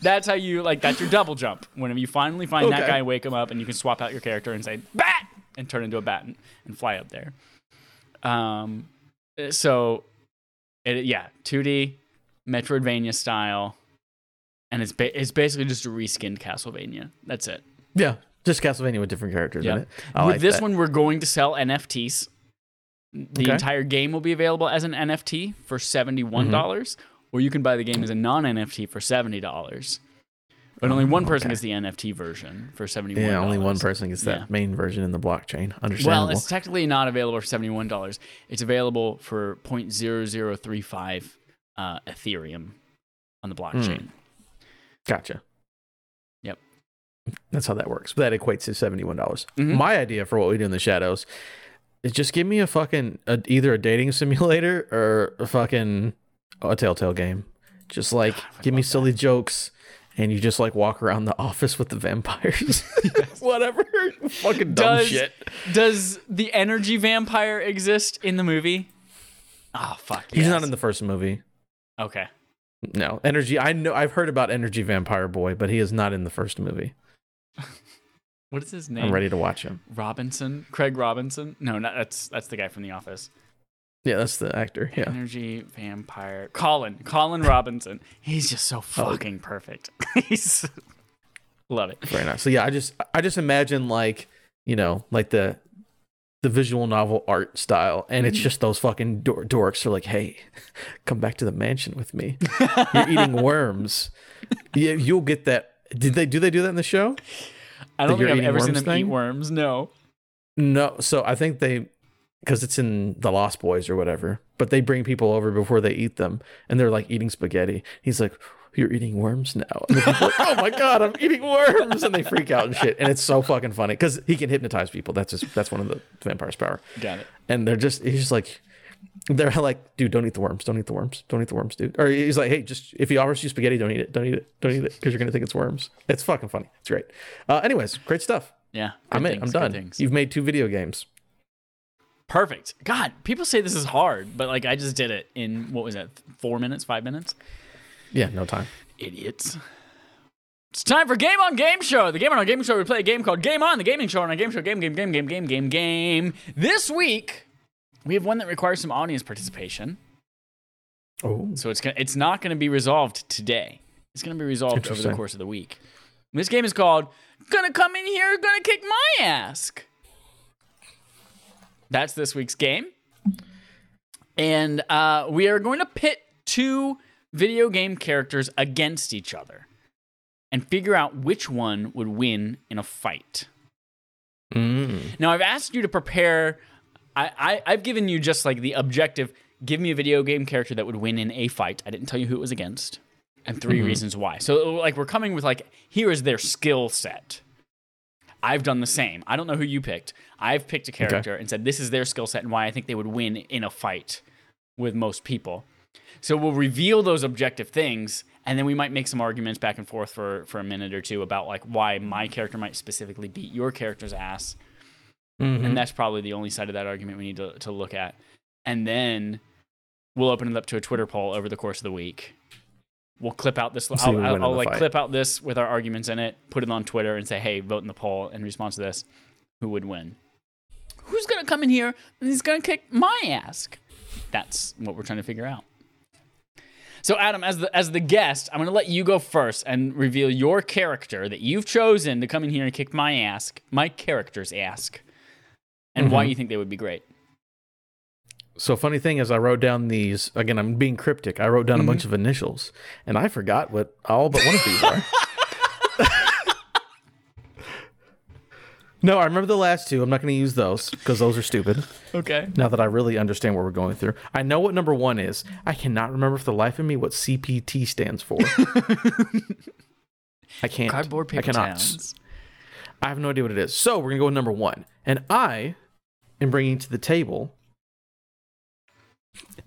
that's how you like that's your double jump. Whenever you finally find that Okay. guy, wake him up, and you can swap out your character and say "bat" and turn into a bat and, and fly up there. Um, so, it, yeah, 2D Metroidvania style, and it's ba- it's basically just a reskinned Castlevania. That's it. yeah, just Castlevania with different characters in it. I With like this that. one, we're going to sell NFTs. The Okay. entire game will be available as an NFT for seventy-one dollars, Mm-hmm. or you can buy the game as a non-NFT for seventy dollars. But only one person okay. gets the NFT version for seventy-one. Yeah, only one person gets that Yeah. main version in the blockchain. Understandable. Well, it's technically not available for seventy-one dollars. It's available for 0.0035 uh, Ethereum on the blockchain. Gotcha. Yep. That's how that works. That equates to seventy-one dollars. Mhm. My idea for what we do in the shadows is just give me a fucking a, either a dating simulator or a fucking a Telltale game. Just like give me silly jokes, and you just like walk around the office with the vampires. Whatever. fucking dumb Does shit. does the energy vampire exist in the movie? Oh fuck! He's not in the first movie. Okay. No, energy. I know. I've heard about Energy Vampire Boy, but he is not in the first movie. What is his name? I'm ready to watch him. Robinson, Craig Robinson. No, not, that's that's the guy from The Office. Yeah, that's the actor. Yeah. Energy vampire, Colin, Colin Robinson. He's just so oh. fucking perfect. He's love it. Very nice. So yeah, I just I just imagine like you know like the the visual novel art style, and it's mm. just those fucking dor- dorks are like, hey, come back to the mansion with me. You're eating worms. Yeah, you'll get that. Did they do they do that in the show? I don't think I've ever seen them eat worms. No. No. So I think they because it's in the Lost Boys or whatever. But they bring people over before they eat them, and they're like eating spaghetti. He's like. You're eating worms now. And people like, oh my god, I'm eating worms, and they freak out and shit. And it's so fucking funny because he can hypnotize people. That's just that's one of the vampire's power. Got it. and they're just he's just like they're like dude don't eat the worms don't eat the worms don't eat the worms dude or he's like hey just if he offers you spaghetti don't eat it don't eat it don't eat it because you're gonna think it's worms it's fucking funny it's great uh anyways great stuff Yeah. i'm good in i'm done things. you've made two video games Perfect. God, people say this is hard, but like I just did it in what was that? Four minutes? Five minutes? Yeah no time Idiots. It's time for Game On Game Show. The Game On Game Show, we play a game called Game On, the gaming show on our game show, game, game, game, game, game, game, game. This week, we have one that requires some audience participation. oh So it's gonna, it's not going to be resolved today. It's going to be resolved over the course of the week. This game is called "Gonna Come In Here, Gonna Kick My Ass." That's this week's game, and uh, we are going to pit two video game characters against each other, and figure out which one would win in a fight. mm. Now I've asked you to prepare. I, I I've given you just like the objective. Give me a video game character that would win in a fight. I didn't tell you who it was against, and 3 reasons why. So like we're coming with like here is their skill set. I've done the same. I don't know who you picked. I've picked a character and said this is their skill set and why I think they would win in a fight with most people. So we'll reveal those objective things, and then we might make some arguments back and forth for for a minute or two about like why my character might specifically beat your character's ass Mhm. and that's probably the only side of that argument we need to, to look at. And then we'll open it up to a Twitter poll over the course of the week. We'll clip out this. I'll, I'll, I'll like fight. clip out this with our arguments in it, put it on Twitter, and say, "Hey, vote in the poll in response to this. Who would win? Who's gonna come in here and he's gonna kick my ass?" That's what we're trying to figure out. So Adam, as the as the guest, I'm gonna let you go first and reveal your character that you've chosen to come in here and kick my ass, my character's ass, and why mm-hmm. you think they would be great. So funny thing is, I wrote down these again. I'm being cryptic. I wrote down a mm-hmm. bunch of initials, and I forgot what all but one of these are. no, I remember the last two. I'm not going to use those because those are stupid. Okay. Now that I really understand what we're going through, I know what number one is. I cannot remember for the life of me what CPT stands for. I can't. Cardboard paper I cannot. towns. I have no idea what it is. So we're gonna go with number one, and I am bringing to the table.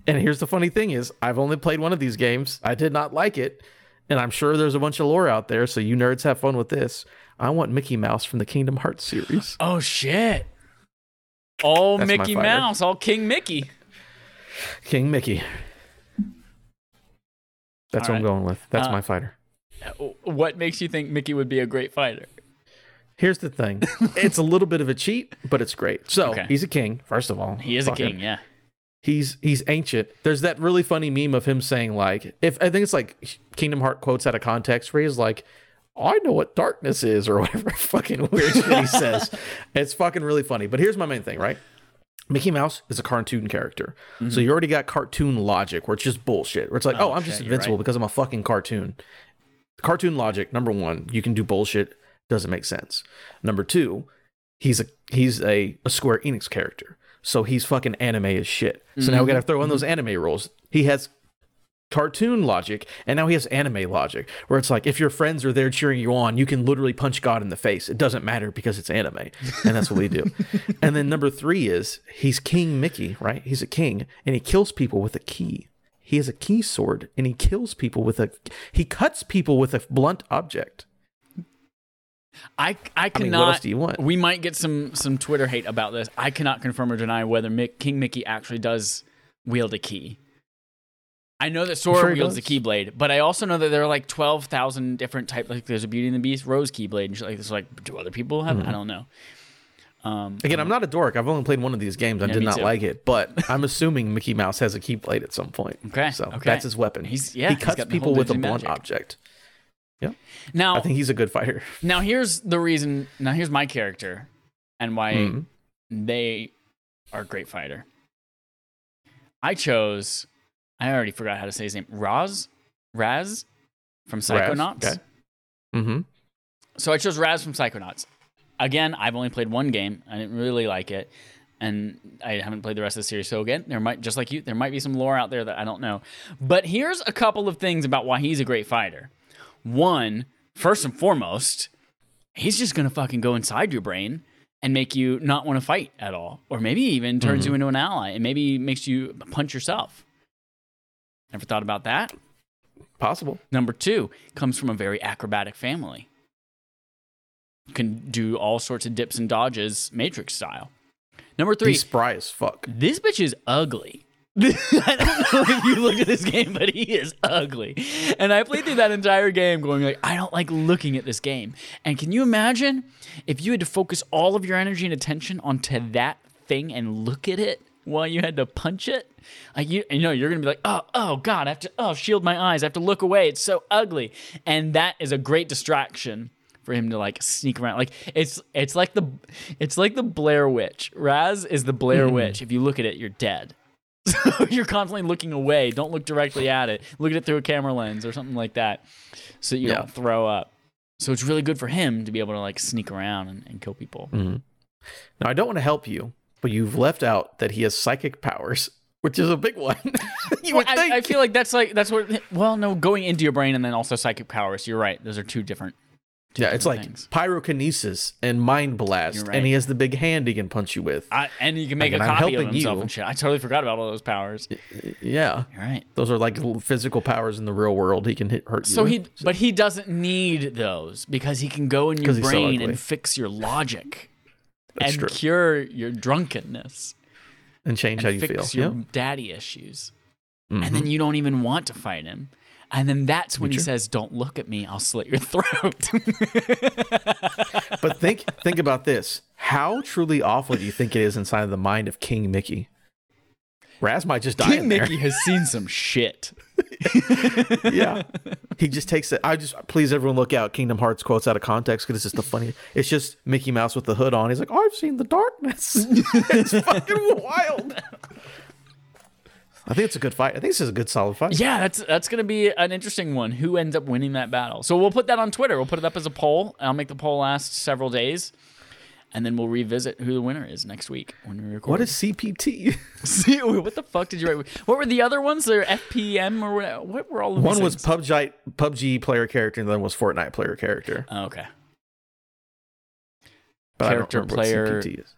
And here's the funny thing: is I've only played one of these games. I did not like it, and I'm sure there's a bunch of lore out there. So you nerds have fun with this. I want Mickey Mouse from the Kingdom Hearts series. Oh shit. All That's Mickey. Mouse, all King Mickey. King Mickey. That's All what I'm going with. That's Uh, my fighter. What makes you think Mickey would be a great fighter? Here's the thing: it's a little bit of a cheat, but it's great. So Okay. he's a king, first of all. He is a Fuck him. king, yeah. he's he's ancient. There's that really funny meme of him saying like, if I think it's like Kingdom Heart quotes out of context, where he's like, "I know what darkness is," or whatever fucking weird shit he says. It's fucking really funny. But here's my main thing, right? Mickey Mouse is a cartoon character, so you already got cartoon logic, where it's just bullshit. Where it's like, Mm-hmm. Oh, oh, I'm shit, just invincible right. because I'm a fucking cartoon. Cartoon logic, number one, you can do bullshit, doesn't make sense. Number two, he's a he's a, a Square Enix character. So he's fucking anime as shit. So now we gotta throw in those anime rules. He has cartoon logic, and now he has anime logic, where it's like if your friends are there cheering you on, you can literally punch God in the face. It doesn't matter because it's anime, and that's what we do. and then number three is he's King Mickey, right? He's a king, and he kills people with a key. He has a key sword, and he kills people with a. He cuts people with a blunt object. I I I cannot. mean, what else do you want? We might get some some Twitter hate about this. I cannot confirm or deny whether Mick, King Mickey actually does wield a key. I know that Sora sure he wields a does. keyblade, but I also know that there are like twelve thousand different types. Like there's a Beauty and the Beast rose keyblade, and shit like this. Like, do other people have? Hmm. I don't know. Um, Again, I'm not a dork. I've only played one of these games. I Yeah, did not too. like it, but I'm assuming Mickey Mouse has a keyblade at some point. Okay, so okay. that's his weapon. He's- yeah, he cuts got people with a ninja blunt magic. object. now I think he's a good fighter. Now here's the reason. Now here's my character, and why Mhm. they are a great fighter. I chose. I already forgot how to say his name. Raz, Raz, from Psychonauts. okay. Mm-hmm. So I chose Raz from Psychonauts. Again, I've only played one game. I didn't really like it, and I haven't played the rest of the series. So again, there might just like you, there might be some lore out there that I don't know. But here's a couple of things about why he's a great fighter. One, first and foremost, he's just gonna fucking go inside your brain and make you not want to fight at all, or maybe even turns you into an ally and maybe makes you punch yourself. Ever thought about that? Possible. Number two comes from a very acrobatic family. Can do all sorts of dips and dodges, Matrix style. Number three, He's spry as fuck. this bitch is ugly. I don't know if you look at this game, but he is ugly. And I played through that entire game going like, I don't like looking at this game. And can you imagine if you had to focus all of your energy and attention onto that thing and look at it while you had to punch it? Like you, you know, you're gonna be like, oh, oh God, I have to, oh, shield my eyes. I have to look away. It's so ugly. And that is a great distraction for him to like sneak around. Like it's it's like the it's like the Blair Witch. Raz is the Blair Witch. If you look at it, you're dead. So you're constantly looking away. Don't look directly at it. Look at it through a camera lens or something like that, so you Yeah. don't throw up. So it's really good for him to be able to like sneak around and, and kill people. Mm-hmm. Now I don't want to help you, but you've left out that he has psychic powers, which is a big one. you Well, would think. I, I feel like that's like that's what. Well, no, going into your brain and then also psychic powers. You're right. Those are two different. two yeah, it's different like things. pyrokinesis and mind blast, You're and he has the big hand he can punch you with. I, and you can make Again, a copy of himself you. and shit. I totally forgot about all those powers. yeah, You're right. those are like physical powers in the real world. He can hit hurt you. So he, but he doesn't need those because he can go in your he's so brain and fix your logic That's and true. cure your drunkenness and change and how you fix feel. your Yeah. daddy issues. Mhm. And then you don't even want to fight him. And then that's when he says, "Don't look at me. I'll slit your throat." But think think about this. How truly awful do you think it is inside of the mind of King Mickey? Raz might just die King. Mickey has seen some shit. yeah. He just takes it. I just please everyone look out. Kingdom Hearts quotes out of context because it's just the funny. It's just Mickey Mouse with the hood on. He's like, I've seen the darkness. it's fucking wild. I think it's a good fight. I think this is a good solid fight. Yeah, that's that's gonna be an interesting one. Who ends up winning that battle? So we'll put that on Twitter. We'll put it up as a poll. I'll make the poll last several days, and then we'll revisit who the winner is next week when we record. What is CPT? See, what the fuck did you write? What were the other ones? They're FPM or what? What were all of One was? PUBG, PUBG player character, and then was Fortnite player character. Oh, okay, But Character, player- what CPT is.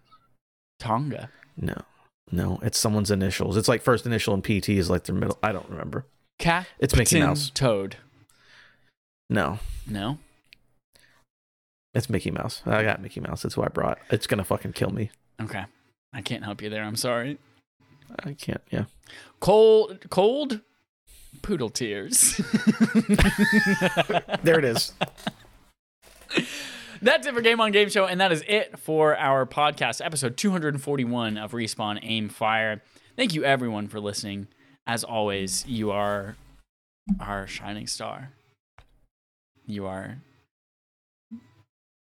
Tonga. No, no, it's someone's initials. It's like first initial and PT is like their middle. I don't remember. Cat. It's Mickey Mouse. Toad. No, No. It's Mickey Mouse. I got Mickey Mouse. That's who I brought. It's gonna fucking kill me. Okay. I can't help you there. I'm sorry. I can't. Yeah. Cold. Cold. Poodle tears. There it is. That's it for Game on Game Show, and that is it for our podcast, episode 241 of Respawn Aim Fire. Thank you, everyone, for listening. As always, you are our shining star. You are.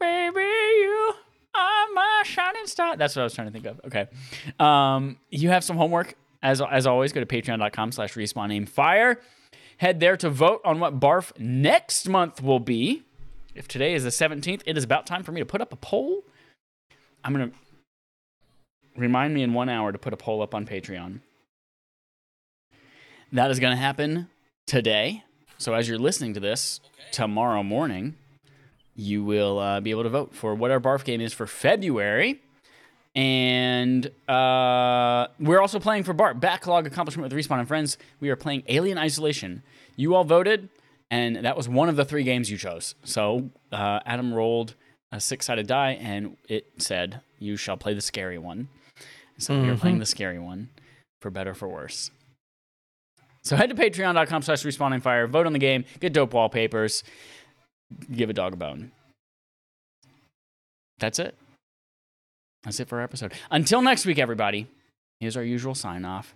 Baby, you are my shining star. That's what I was trying to think of. Okay. Um, you have some homework. As, as always, go to patreon.com slash respawn aim fire. Head there to vote on what barf next month will be. If today is the 17th, it is about time for me to put up a poll. I'm going to remind me in one hour to put a poll up on Patreon. That is going to happen today. So as you're listening to this tomorrow morning, you will uh, be able to vote for what our barf game is for February. And uh, we're also playing for barf Backlog Accomplishment with Respawn and Friends. We are playing Alien Isolation. You all voted, and that was one of the three games you chose. So uh, Adam rolled a six sided die, and it said, You shall play the scary one. So we are playing the scary one for better or for worse. So head to patreon.com slash respawn aim fire, vote on the game, get dope wallpapers, give a dog a bone. That's it. That's it for our episode. Until next week, everybody, here's our usual sign off.